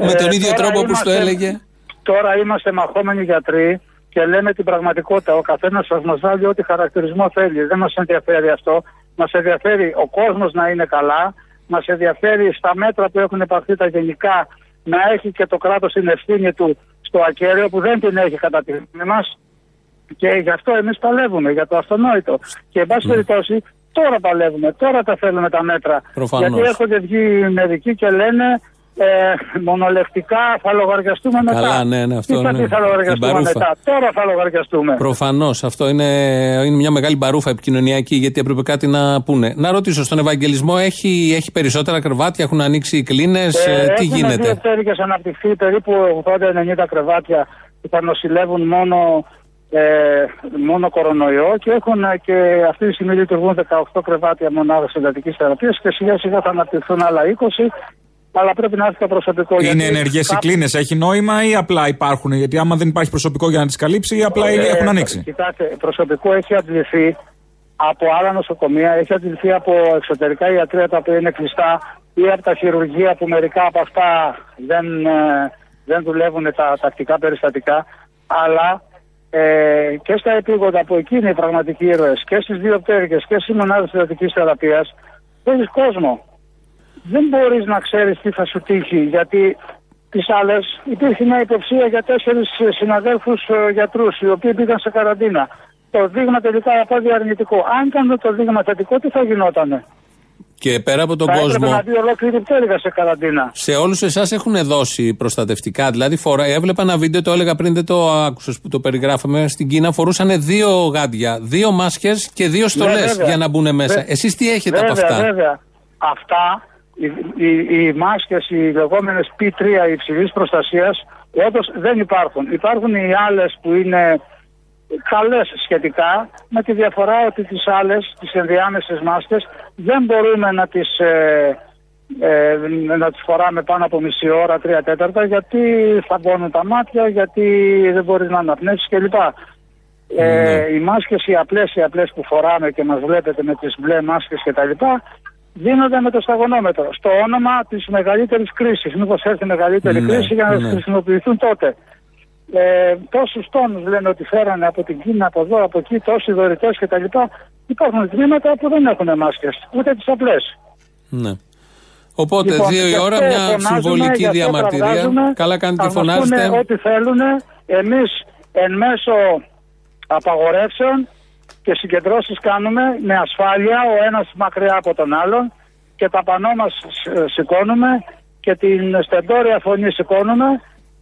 *laughs* με Ε, τον ίδιο τώρα τρόπο που είμαστε- το έλεγε. Τώρα είμαστε μαχόμενοι γιατροί και λέμε την πραγματικότητα. Ο καθένας σας μας βάλει ό,τι χαρακτηρισμό θέλει. Δεν μας ενδιαφέρει αυτό. Μας ενδιαφέρει ο κόσμος να είναι καλά. Μας ενδιαφέρει στα μέτρα που έχουν υπαρθεί τα γενικά να έχει και το κράτος την ευθύνη του στο ακέραιο που δεν την έχει κατά τη γνώμη μας. Και γι' αυτό εμείς παλεύουμε, για το αυτονόητο. Και εν πάση περιπτώσει, τώρα παλεύουμε, τώρα τα θέλουμε τα μέτρα. Προφανώς. Γιατί έρχονται βγει μερικοί και λένε ε, μονολεκτικά θα λογαριαστούμε μετά. Καλά, ναι, ναι, αυτό Τι θα ναι. πει θα Την λογαριαστούμε παρούφα. μετά. Τώρα θα λογαριαστούμε. Προφανώς. Αυτό είναι, είναι μια μεγάλη μπαρούφα επικοινωνιακή, γιατί έπρεπε κάτι να πούνε. Να ρωτήσω, στον Ευαγγελισμό έχει, έχει περισσότερα κρεβάτια, έχουν ανοίξει οι κλίνε, τι έχουν γίνεται; δύο πτέρυγες αναπτυχθεί περίπου 80-90 κρεβάτια που θα νοσηλεύουν μόνο, ε, μόνο κορονοϊό και έχουν ε, και αυτή τη στιγμή λειτουργούν 18 κρεβάτια μονάδας εντατικής θεραπείας και σιγά σιγά θα αναπτυχθούν άλλα 20. Αλλά πρέπει να έρθει το προσωπικό. Είναι γιατί ενεργές οι κάπου- κλίνες, έχει νόημα ή απλά υπάρχουν; Γιατί άμα δεν υπάρχει προσωπικό για να τις καλύψει, ή απλά Ε, έχουν ανοίξει. Κοιτάξτε, προσωπικό έχει αντιληφθεί από άλλα νοσοκομεία, έχει αντιληφθεί από εξωτερικά ιατρία τα οποία είναι κλειστά ή από τα χειρουργεία που μερικά από αυτά δεν, ε, δεν δουλεύουν τα τακτικά περιστατικά. Αλλά ε, και στα επίγοντα που εκεί είναι οι πραγματικοί ήρωες και στις δύο πτέρυγες και στις μονάδες θεραπευτικής θεραπείας θέλεις κόσμο. Δεν μπορείς να ξέρεις τι θα σου τύχει γιατί τις άλλες υπήρχε μια υποψία για τέσσερις ε, συναδέλφους ε, γιατρούς οι οποίοι πήγαν σε καραντίνα. Το δείγμα τελικά απόδει αρνητικό. Αν ήταν το δείγμα θετικό τι θα γινότανε; Και πέρα από τον θα έπρεπε κόσμο, να μπει ολόκληρη πτέρυγα σε καραντίνα. σε όλους εσάς έχουν δώσει προστατευτικά. Δηλαδή, φορά, έβλεπα ένα βίντεο, το έλεγα πριν, δεν το άκουσες που το περιγράφαμε. Στην Κίνα φορούσαν δύο γάντια, δύο μάσκες και δύο στολές Ναι, βέβαια. για να μπουν μέσα. Βε- Εσείς τι έχετε βέβαια, από αυτά; Βέβαια. Αυτά, οι, οι, οι μάσκες, οι λεγόμενες P3 υψηλής προστασίας, όντως δεν υπάρχουν. Υπάρχουν οι άλλες που είναι καλές σχετικά, με τη διαφορά ότι τις άλλες, τις ενδιάμεσες μάσκες, δεν μπορούμε να τις, ε, ε, να τις φοράμε πάνω από μισή ώρα, τρία τέταρτα, γιατί θα μπώνουν τα μάτια, γιατί δεν μπορείς να αναπνεύσεις κλπ. Ε, Ναι. Οι μάσκες οι απλές, οι απλές που φοράμε και μας βλέπετε με τις μπλε μάσκες και τα λοιπά δίνονται με το σταγονόμετρο στο όνομα της μεγαλύτερης κρίσης. Μήπως έρθει μεγαλύτερη Ναι, κρίση για να ναι. χρησιμοποιηθούν τότε. Ε, τόσους τόνους λένε ότι φέρανε από την Κίνα, από εδώ, από εκεί, τόσοι δωρητές και τα λοιπά. Υπάρχουν τμήματα που δεν έχουν μάσκες, ούτε τις απλές. Ναι. Οπότε, Λοιπόν, δύο η γι' ώρα, αυτό μια φωνάζουμε, συμβολική γι' αυτό διαμαρτυρία. κραυγάζουμε, Καλά κάνετε θα και μας φωνάζετε. πούνε ό,τι θέλουν. Εμείς εν μέσω απαγορεύσεων και συγκεντρώσεις κάνουμε με ασφάλεια ο ένας μακριά από τον άλλον και τα πανό μας σ- σηκώνουμε και την στεντόρια φωνή σηκώνουμε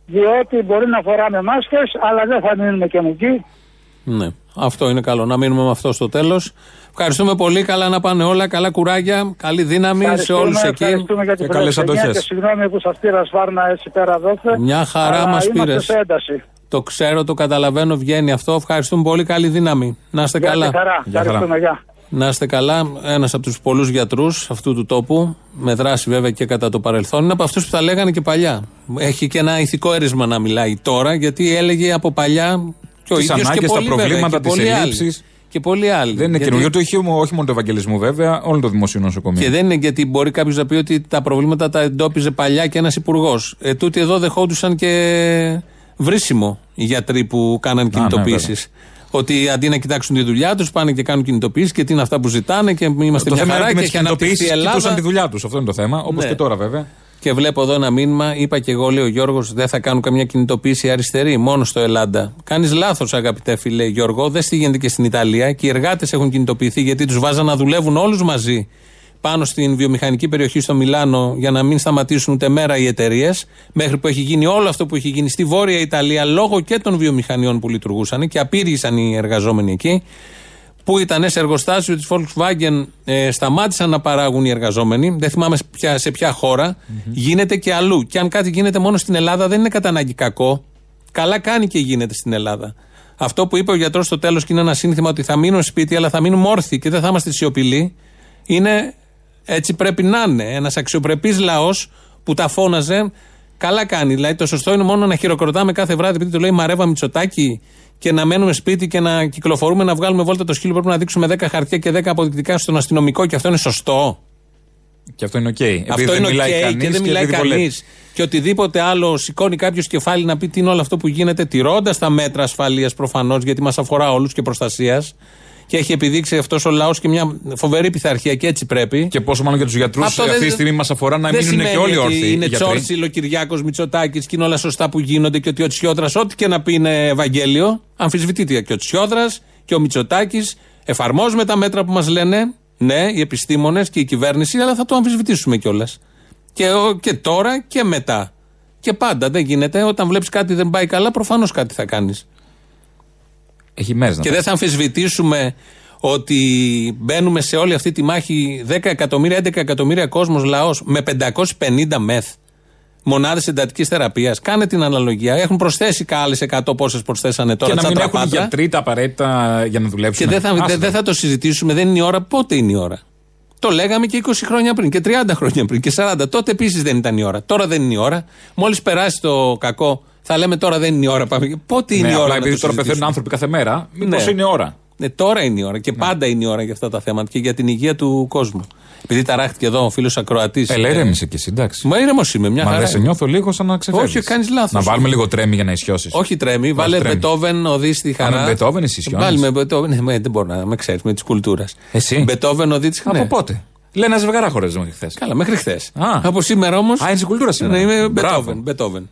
διότι μπορεί να φοράμε μάσκες αλλά δεν θα μείνουμε και εκεί. Ναι. Αυτό είναι καλό. Να μείνουμε με αυτό στο τέλος. Ευχαριστούμε πολύ. Καλά να πάνε όλα. Καλά κουράγια. Καλή δύναμη σε Ευχαριστούμε, όλους εκεί. Ευχαριστούμε για την Και καλές φιλοξενία αντοχές. Και συγγνώμη που σας πήρα σφάρνα έτσι πέρα δόθε. Μια χαρά αλλά μας είμαστε πήρες. σε ένταση. Το ξέρω, το καταλαβαίνω, βγαίνει αυτό. Ευχαριστούμε πολύ. Καλή δύναμη. Να είστε Γεια καλά. τη χαρά. Ευχαριστούμε, γεια. Να είστε καλά. Ένας από τους πολλούς γιατρούς αυτού του τόπου, με δράση βέβαια και κατά το παρελθόν, είναι από αυτούς που τα λέγανε και παλιά. Έχει και ένα ηθικό έρισμα να μιλάει τώρα, γιατί έλεγε από παλιά και ο Τις ίδιος και ανάγκες, τα πολλοί βέβαια, προβλήματα, και τις πολλοί άλλοι. ελλείψεις. Και πολλοί άλλοι. Δεν είναι Γιατί- καινούργιο το όχι, όχι μόνο του Ευαγγελισμού βέβαια, όλων των δημοσίων νοσοκομείων. Και δεν είναι γιατί μπορεί κάποιος να πει ότι τα προβλήματα τα εντόπιζε παλιά και ένας υπουργός. Ε, τούτοι εδώ δεχόντουσαν και βρίσιμο οι γιατροί που κάναν ναι, κινητοποιήσει. ότι αντί να κοιτάξουν τη δουλειά τους, πάνε και κάνουν κινητοποιήσει και τι είναι αυτά που ζητάνε και είμαστε το μια θέμα είναι χαρά ότι με και τις έχει αναπτυχθεί η κινητοποιήσει Ελλάδα. κοιτούσαν τη δουλειά τους. Αυτό είναι το θέμα. Όπως Ναι. και τώρα βέβαια. Και βλέπω εδώ ένα μήνυμα, είπα και εγώ, λέει ο Γιώργος, δεν θα κάνουν καμιά κινητοποίηση αριστερή, μόνο στο Ελλάδα. Κάνεις λάθος, αγαπητέ φίλε Γιώργο, δεν τι γίνεται και στην Ιταλία και οι εργάτες έχουν κινητοποιηθεί γιατί τους βάζαν να δουλεύουν όλους μαζί πάνω στην βιομηχανική περιοχή στο Μιλάνο για να μην σταματήσουν ούτε μέρα οι εταιρείες. Μέχρι που έχει γίνει όλο αυτό που έχει γίνει στη Βόρεια Ιταλία λόγω και των βιομηχανιών που λειτουργούσαν και απήργησαν οι εργαζόμενοι εκεί που ήταν σε εργοστάσιο της Volkswagen, ε, σταμάτησαν να παράγουν οι εργαζόμενοι. Δεν θυμάμαι σε ποια, σε ποια χώρα. Γίνεται και αλλού. Και αν κάτι γίνεται μόνο στην Ελλάδα, δεν είναι κατά ανάγκη κακό. Καλά κάνει και γίνεται στην Ελλάδα. Αυτό που είπε ο γιατρός στο τέλος και είναι ένα σύνθημα ότι θα μείνουν σπίτι, αλλά θα μείνουμε όρθιοι και δεν θα είμαστε σιωπηλοί. Είναι έτσι πρέπει να είναι. Ένας αξιοπρεπής λαός που τα φώναζε. Καλά κάνει. Δηλαδή το σωστό είναι μόνο να χειροκροτάμε κάθε βράδυ επειδή το λέει Μαρέβα Μητσοτάκη και να μένουμε σπίτι και να κυκλοφορούμε να βγάλουμε βόλτα το σκύλο. Πρέπει να δείξουμε 10 χαρτιά και 10 αποδεικτικά στον αστυνομικό και αυτό είναι σωστό. Και αυτό είναι οκ. Επειδή αυτό δεν είναι μιλάει οκ κανείς και δεν μιλάει επειδή βολεύει. κανεί. Και οτιδήποτε άλλο σηκώνει κάποιος κεφάλι να πει τι είναι όλο αυτό που γίνεται, τηρώντας τα μέτρα ασφαλείας προφανώς, γιατί μας αφορά όλους και προστασίας. Και έχει επιδείξει αυτός ο λαός και μια φοβερή πειθαρχία και έτσι πρέπει. Και πόσο μάλλον για τους γιατρούς Αυτό αυτή δεν- τη στιγμή μας αφορά να δεν μείνουν και σημαίνει όλοι ότι όρθιοι. Είναι οι γιατροί. Τσόρτσιλ, ο Κυριάκος Μητσοτάκης και είναι όλα σωστά που γίνονται και ότι ο Τσιόδρας, ό,τι και να πει είναι Ευαγγέλιο. Αμφισβητείται και ο Τσιόδρας και ο Μητσοτάκης. Εφαρμόζουμε τα μέτρα που μας λένε, ναι, οι επιστήμονες και η κυβέρνηση, αλλά θα το αμφισβητήσουμε κιόλας. Και, ο- και τώρα και μετά. Και πάντα δεν γίνεται. Όταν βλέπεις κάτι δεν πάει καλά, προφανώς κάτι θα κάνεις. Έχει μέρε να Και τα δεν θα αμφισβητήσουμε ότι μπαίνουμε σε όλη αυτή τη μάχη 10 εκατομμύρια, 11 εκατομμύρια κόσμος λαός με 550 μεθ. Μονάδες εντατικής θεραπείας. Κάνε την αναλογία. Έχουν προσθέσει άλλες 100 πόσες προσθέσανε τώρα. Και να μην τσατραπάτρα. έχουν οι γιατροί τα απαραίτητα για να δουλέψουν. Και δεν θα, Άστα. δεν, δεν θα το συζητήσουμε. Δεν είναι η ώρα. Πότε είναι η ώρα; Το λέγαμε και 20 χρόνια πριν και 30 χρόνια πριν και 40. Τότε επίσης δεν ήταν η ώρα. Τώρα δεν είναι η ώρα. Μόλις περάσει το κακό, θα λέμε τώρα δεν είναι η ώρα. Πάμε. Πότε είναι Ναι, η ώρα. απλά να επειδή το τώρα πεθαίνουν συζητήσουμε; άνθρωποι κάθε μέρα, μήπως Ναι. είναι ώρα; Ναι, τώρα είναι η ώρα και πάντα είναι η ώρα για αυτά τα θέματα και για την υγεία του κόσμου. Επειδή ταράχτηκε εδώ ο φίλος Ακροατής. Έλα, ηρέμησε και εσύ, εντάξει. Μα ήρεμο είμαι, μια Μα χαρά. δεν σε νιώθω λίγο σαν να ξεφεύγεις. Όχι, κάνεις λάθος. Να βάλουμε λίγο τρέμι για να ισιώσεις. Όχι τρέμει, βάλε τρέμει. Μπετόβεν, οδεί στη χαρά. με Μπετόβεν εσύ ισιώνεις. Βάλει με Μπετόβεν, ναι, με- δεν μπορώ να με ξέρεις, με τη κουλτούρα. Εσύ. Μπετόβεν, οδεί τη χαρά. Από πότε; Λέει ένα ζευγαρά χωρέζε μέχρι χθες. Καλά, μέχρι χθες. Α. Από σήμερα όμως. Α, είναι στην κουλτούρα σήμερα. Ναι, είμαι Μπράβο. Μπετόβεν.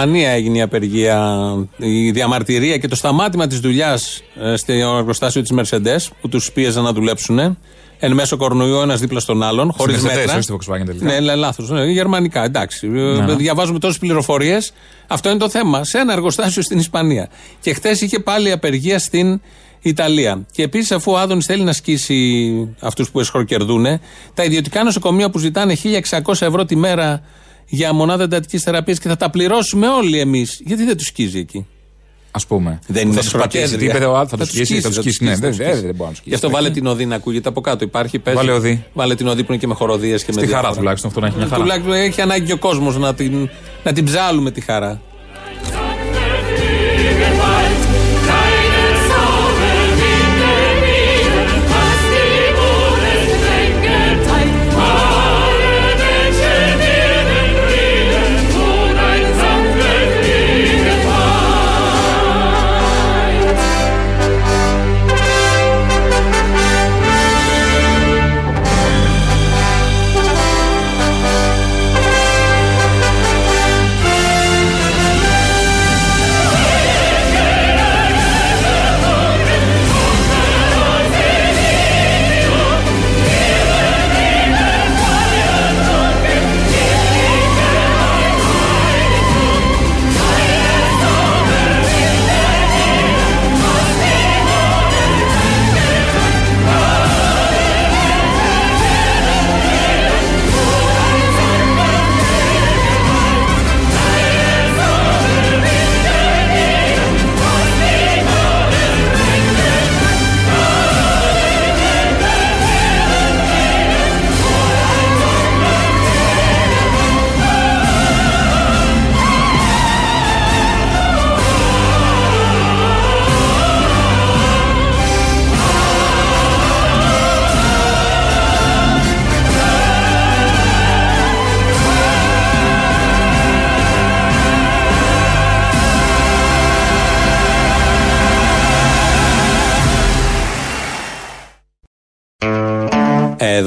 Ισπανία έγινε η απεργία, η διαμαρτυρία και το σταμάτημα της δουλειάς στο εργοστάσιο της Mercedes που τους πίεζαν να δουλέψουν. Εν μέσω κορονοϊού ένας δίπλα στον άλλον, χωρίς Στη Mercedes, μέτρα. όχι στη Volkswagen τελικά. Ναι, ναι λάθος. Ναι, γερμανικά, εντάξει. ναι. Διαβάζουμε τόσες πληροφορίες. Αυτό είναι το θέμα. Σε ένα εργοστάσιο στην Ισπανία. Και χθες είχε πάλι απεργία στην Ιταλία. Και επίσης, αφού ο Άδωνης θέλει να σκίσει αυτούς που εσχροκερδούν, τα ιδιωτικά νοσοκομεία που ζητάνε 1.600 ευρώ τη μέρα για μονάδα εντατικής θεραπείας και θα τα πληρώσουμε όλοι εμείς, γιατί δεν τους σκίζει εκεί; Α πούμε. Δεν είναι θα τους πατήσει. Τι είπε ο Άδ, θα τους σκίσει. Θα τους σκίσει. Ναι, δεν δεν- δεν μπορεί να τους σκίσει. Γι' αυτό βάλε την οδή να ακούγεται από κάτω. Υπάρχει, παίζει. Βάλε οδή. Βάλε την οδή που είναι και με χοροδίε και με Στη χαρά διάφορα. τουλάχιστον αυτό να έχει μια χαρά. Τουλάχιστον έχει ανάγκη και ο κόσμος να την, να την ψάλουμε τη χαρά.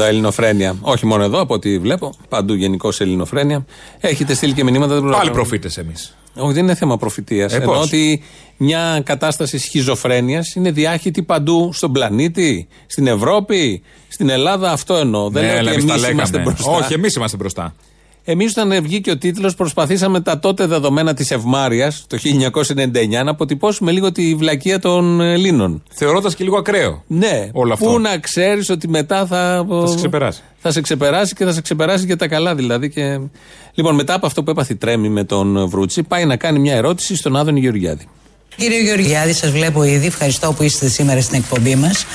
Εδώ ελληνοφρένεια. Όχι μόνο εδώ, από ό,τι βλέπω. Παντού γενικώ ελληνοφρένεια. Έχετε στείλει και μηνύματα. δεν Πάλι προλαβαίνω. προφήτες εμείς. Όχι, δεν είναι θέμα προφητείας. Ε, Εννοώ πώς; ότι μια κατάσταση σχιζοφρένειας είναι διάχυτη παντού στον πλανήτη, στην Ευρώπη, στην Ελλάδα. Αυτό εννοώ. δεν λέω Ναι, αλλά ότι εμείς τα εμείς είμαστε λέγαμε. μπροστά. Όχι, εμείς είμαστε μπροστά. Εμείς, όταν βγήκε ο τίτλος, προσπαθήσαμε τα τότε δεδομένα της Ευμάρεια το 1999 να αποτυπώσουμε λίγο τη βλακεία των Ελλήνων. Θεωρώντας και λίγο ακραίο. Ναι, Όλο αυτό. Πού να ξέρεις ότι μετά θα. Θα σε ξεπεράσει. Θα σε ξεπεράσει και θα σε ξεπεράσει και τα καλά δηλαδή. Και... Λοιπόν, μετά από αυτό που έπαθε η Τρέμι με τον Βρούτσι, πάει να κάνει μια ερώτηση στον Άδωνη Γεωργιάδη. Κύριε Γεωργιάδη, σας βλέπω ήδη. Ευχαριστώ που είστε σήμερα στην εκπομπή μας.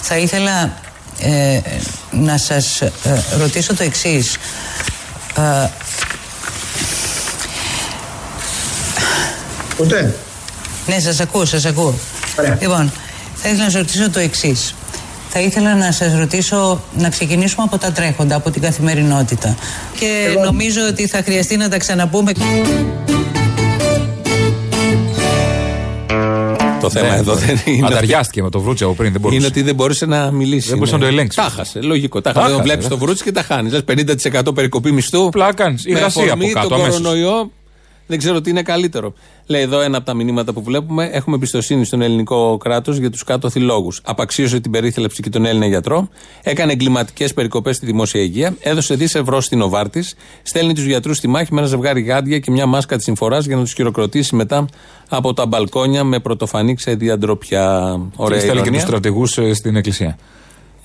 Θα ήθελα ε, να σας ε, ρωτήσω το εξής. Ε, Ούτε. ναι, σας ακούω, σας ακούω. Ωραία. Λοιπόν, θα ήθελα να σας ρωτήσω το εξής. Θα ήθελα να σας ρωτήσω να ξεκινήσουμε από τα τρέχοντα, από την καθημερινότητα. Και νομίζω ότι θα χρειαστεί να τα ξαναπούμε. Το θέμα εδώ δεν είναι. ότι- Ανταριάστηκε με το βρούτσε από πριν. Δεν μπορούσε. Είναι ότι δεν μπορούσε να μιλήσει. Δεν μπορούσε Ναι. να το ελέγξει. Τα χάσε. Λογικό. Τα Τα χάσε. χάσε, Βλέπεις ναι. το βρούτσι και τα χάνεις. Λες 50% περικοπή μισθού. Πλάκα κάνεις. Η Με εργασία αφορμή από κάτω, τον αμέσως. κορονοϊό. Δεν ξέρω τι είναι καλύτερο. Λέει εδώ ένα από τα μηνύματα που βλέπουμε. Έχουμε εμπιστοσύνη στον ελληνικό κράτος για τους κάτωθι λόγου. Απαξίωσε την περίθαλψη και τον Έλληνα γιατρό. Έκανε εγκληματικές περικοπές στη δημόσια υγεία. Έδωσε δις ευρώ στην Οβάρτης. Στέλνει τους γιατρούς στη μάχη με ένα ζευγάρι γάντια και μια μάσκα της συμφοράς για να τους χειροκροτήσει μετά από τα μπαλκόνια με πρωτοφανή ξεδιαντροπιά. Ωραία. Και στέλνει και τους ηρωνία. στρατηγού στην εκκλησία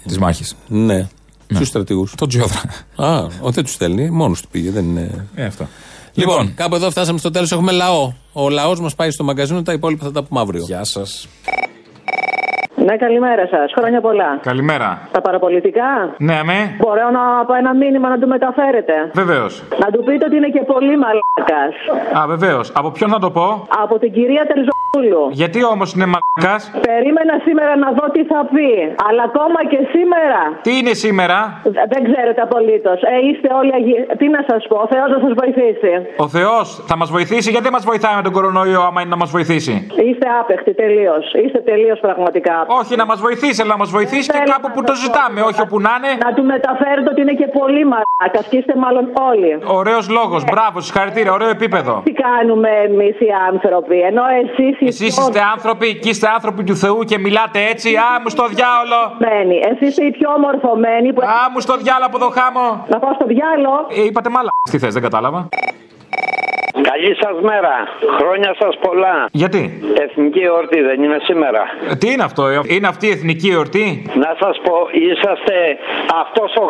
της μάχης. Ναι. Ποιους στρατηγούς; Τον Τζιόδρα. Α, ο, δεν τους στέλνει. Μόνος του πήγε. Δεν είναι. Ε, αυτό. Λοιπόν, κάπου εδώ φτάσαμε στο τέλος. Έχουμε λαό. Ο λαός μας πάει στο μαγκαζίνο. Τα υπόλοιπα θα τα πούμε αύριο. Γεια σας. Ναι, καλημέρα σας. Χρόνια πολλά. Καλημέρα. Τα παραπολιτικά; Ναι, αμέ. Μπορώ να πω ένα μήνυμα να του μεταφέρετε; Βεβαίως. Να του πείτε ότι είναι και πολύ μαλάκας. Α, βεβαίως. Από ποιον να το πω; Από την κυρία Τερζοπούλου. Γιατί όμως είναι μαλακά. Περίμενα σήμερα να δω τι θα πει. Αλλά ακόμα και σήμερα. Τι είναι σήμερα; Δε- Δεν ξέρετε απολύτως. Ε, είστε όλοι αγί... Τι να σας πω, ο Θεός να σας βοηθήσει. Ο Θεός θα μας βοηθήσει; Γιατί δεν μας βοηθάει με τον κορονοϊό, άμα είναι να μας βοηθήσει; Είστε άπεχτοι τελείως. Είστε τελείως πραγματικά. Όχι, να μας βοηθήσει, αλλά να μας βοηθήσει και κάπου που το ζητάμε, όχι όπου να είναι. Να του μεταφέρετε ότι είναι και πολύ μαλάκα και είστε μάλλον όλοι. Ωραίος λόγος, μπράβο, συγχαρητήρια, ωραίο επίπεδο. Τι κάνουμε εμείς οι άνθρωποι, ενώ εσείς οι Εσείς είστε άνθρωποι και είστε άνθρωποι του Θεού και μιλάτε έτσι. Α, μου στο διάολο. Εσείς είστε οι πιο μορφωμένοι που. Α, μου στο διάλο από το χάμο. Να πάω στο διάλο. Ε, είπατε μάλλα. Τι θες, δεν κατάλαβα. Καλή σας μέρα. Χρόνια σας πολλά. Γιατί; Εθνική εορτή δεν είναι σήμερα. Ε, Τι είναι αυτό, ε; είναι αυτή η εθνική εορτή; Να σας πω, είσαστε αυτός ο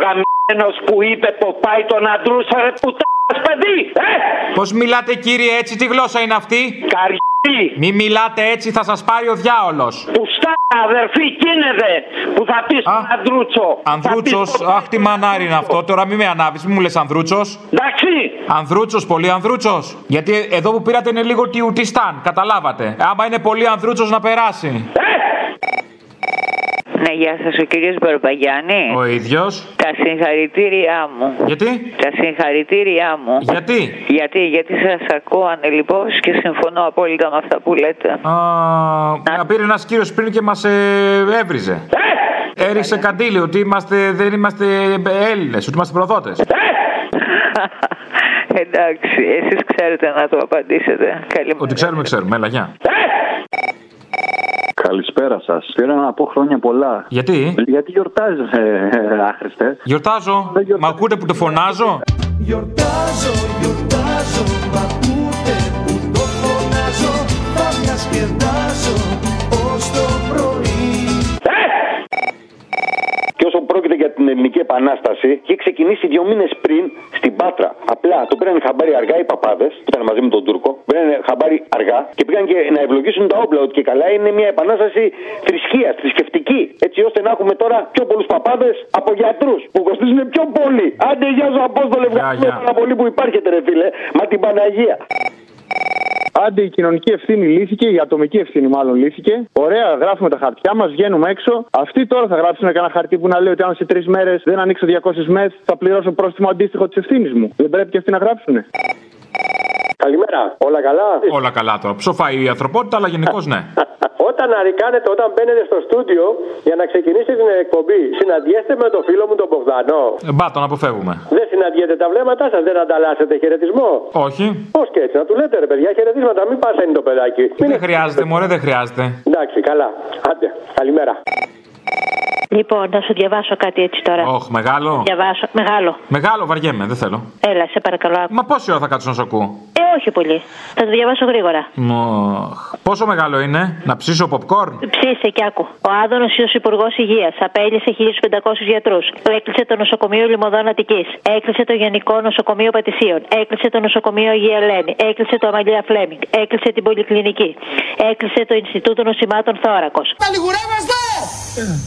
γαμμένο που είπε Ποπάι τον αντρούσα ρε πουτάς παιδί. Ε! Πώς μιλάτε, κύριε, έτσι, τι γλώσσα είναι αυτή; Καριή. Μη μιλάτε έτσι, θα σας πάρει ο διάολος. Πουστά αδερφή κίνεδε που θα πεις στον Ανδρούτσο. Ανδρούτσος, αχ τι μανάρι είναι αυτό. Τώρα μη με ανάβεις, μη μου λες Ανδρούτσος. Εντάξει. Ανδρούτσος, πολύ Ανδρούτσος. Γιατί εδώ που πήρατε είναι λίγο τιουτιστάν, καταλάβατε. Άμα είναι πολύ Ανδρούτσος να περάσει. Ναι, γεια σας, ο κύριος Μπαρμπαγιάννη. Ο ίδιος. Τα συγχαρητήριά μου. Γιατί; Τα συγχαρητήριά μου. Γιατί; Γιατί, γιατί σας ακούω ανελειπώ και συμφωνώ απόλυτα με αυτά που λέτε. Α, να πήρε ένας κύριος πριν και μας ε, έβριζε. Έριξε καντήλι ότι είμαστε, δεν είμαστε Έλληνες, ότι είμαστε προδότες. *laughs* Εντάξει, εσείς ξέρετε να το απαντήσετε. Καλημέρα. Ότι ξέρουμε, ξέρουμε. Έλα, γεια. Καλησπέρα σας. Πήρα να πω χρόνια πολλά. Γιατί; Γιατί γιορτάζετε, ε, *laughs* άχρηστε. Γιορτάζω. Μα ακούτε που το φωνάζω; Γιορτάζω, γιορτάζω, μ' ακούτε που το φωνάζω Θα διασκεδάσω Ελληνική Επανάσταση, είχε ξεκινήσει δύο μήνες πριν στην Πάτρα. Απλά το πήραν χαμπάρι αργά οι παπάδες, που ήταν μαζί με τον Τούρκο. Πήραν χαμπάρι αργά και πήγαν και να ευλογήσουν τα όπλα. Ότι και καλά είναι μια επανάσταση θρησκεία, θρησκευτική. Έτσι ώστε να έχουμε τώρα πιο πολλούς παπάδες από γιατρούς που κοστίζουν πιο πολύ. Άντε, γεια σου, Απόστολε, ευχαριστούμε πάρα πολύ που υπάρχετε, ρε φίλε. Μα την Παναγία. Άντε η κοινωνική ευθύνη λύθηκε, η ατομική ευθύνη μάλλον λύθηκε. Ωραία, γράφουμε τα χαρτιά μας, βγαίνουμε έξω. Αυτοί τώρα θα γράψουν κανένα χαρτί που να λέει ότι αν σε τρεις μέρες δεν ανοίξω 200 μεθ, θα πληρώσω πρόστιμο αντίστοιχο της ευθύνης μου. Δεν πρέπει και αυτοί να γράψουν. Καλημέρα, όλα καλά; Όλα καλά τώρα. Ψοφάει η ανθρωπότητα, αλλά γενικώς ναι. *laughs* Όταν αρικάνετε, όταν μπαίνετε στο στούντιο για να ξεκινήσετε την εκπομπή, συναντιέστε με τον φίλο μου τον Μπογδανό. Ε, Μπα, τον αποφεύγουμε. Δεν συναντιέτε τα βλέμματά σας, δεν ανταλλάσσετε χαιρετισμό. Όχι. Πώς και έτσι, να του λέτε ρε παιδιά, χαιρετίσματα, μην πάσανε το παιδάκι. Δεν χρειάζεται, μωρέ, δεν χρειάζεται. Εντάξει, καλά. Άντε, καλημέρα. Λοιπόν, να σου διαβάσω κάτι έτσι τώρα. Όχι, μεγάλο. Διαβάσω. Μεγάλο. Μεγάλο, βαριέμαι, δεν θέλω. Έλα, σε παρακαλώ. άκου. Μα πόση ώρα θα κάτσω να σε ακούω; Ε, όχι πολύ. Θα το διαβάσω γρήγορα. Μοχ. Πόσο μεγάλο είναι, να ψήσω popcorn; Ψήσε και άκου. Ο Άδωνος ω Υπουργός Υγείας απέλυσε 1.500 γιατρούς. Έκλεισε το νοσοκομείο Λιμωδών Αττική. Έκλεισε το Γενικό Νοσοκομείο Πατησίων. Έκλεισε το νοσοκομείο Αγία Ελένη. Έκλεισε το Αμαλία Φλέμινγκ. Έκλεισε την Πολυκλινική. Έκλεισε το Ινστιτούτο Νοσημάτων Θώρακο. Τα λιγουρεύαστε!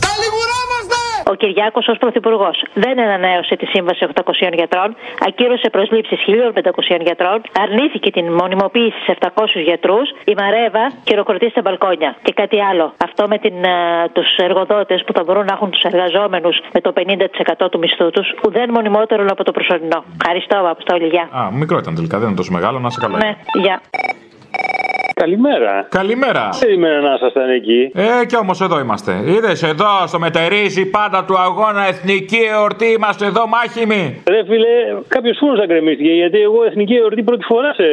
Τα λιγουρεύαστε! Ο Κυριάκος ως Πρωθυπουργός δεν ανανέωσε τη σύμβαση 800 γιατρών, ακύρωσε προσλήψεις 1.500 γιατρών, αρνήθηκε την μονιμοποίηση σε 700 γιατρούς, η Μαρέβα χειροκροτεί στα μπαλκόνια. Και κάτι άλλο. Αυτό με τους εργοδότες που θα μπορούν να έχουν τους εργαζόμενους με το 50% του μισθού τους, ουδέν μονιμότερο από το προσωρινό. Ευχαριστώ, Αποστόλη. Γεια. Α, μικρό ήταν τελικά, δεν είναι τόσο μεγάλο, να σε καλά. Ναι, γεια. Καλημέρα. Καλημέρα. Περίμενα να ήσασταν εκεί. Ε, και όμως εδώ είμαστε. Είδες εδώ στο μετερίζει πάντα του αγώνα εθνική εορτή. Είμαστε εδώ μάχημοι. Ρε φίλε, κάποιος φούρνος αγκρεμίστηκε γιατί εγώ εθνική εορτή πρώτη φορά σε,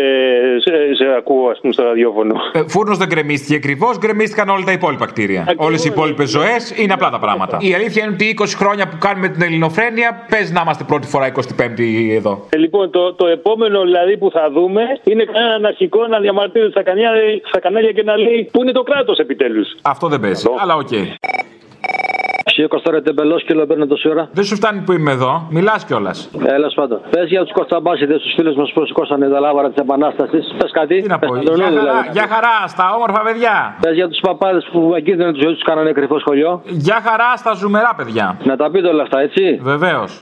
σε, σε ακούω, ας πούμε, στο ραδιόφωνο. Ε, Φούρνος δεν γκρεμίστηκε ακριβώς, γκρεμίστηκαν όλα τα υπόλοιπα κτίρια. Όλες οι υπόλοιπες ζωές είναι απλά τα πράγματα. Η αλήθεια είναι ότι 20 χρόνια που κάνουμε την ελληνοφρένεια, πες να είμαστε πρώτη φορά 25η εδώ. Ε, λοιπόν, το, το επόμενο δηλαδή που θα δούμε είναι κανένα αναρχικό να διαμαρτύρεται στα, κανά, στα κανάλια και να λέει Πού είναι το κράτος επιτέλους; Αυτό δεν παίζει. Αλλά οκ. Σήκω τώρα τεμπελόσκυλο και παίρνω τόση ώρα. Δεν σου φτάνει που είμαι εδώ, μιλάς κιόλας. Τέλος πάντων. Πες για τους Κωνσταμπάσιδε, τους φίλους μας που σηκώσανε τα λάβαρα της Επανάστασης. Πες κάτι. Τι να πω, Πες για τον χαρά, δηλαδή. για χαρά στα όμορφα παιδιά. Πες για τους παπάδες που εν κινδύνω της ζωής τους κάνανε κρυφό σχολείο. Για χαρά στα ζουμερά παιδιά. Να τα πείτε όλα αυτά, έτσι. Βεβαίως.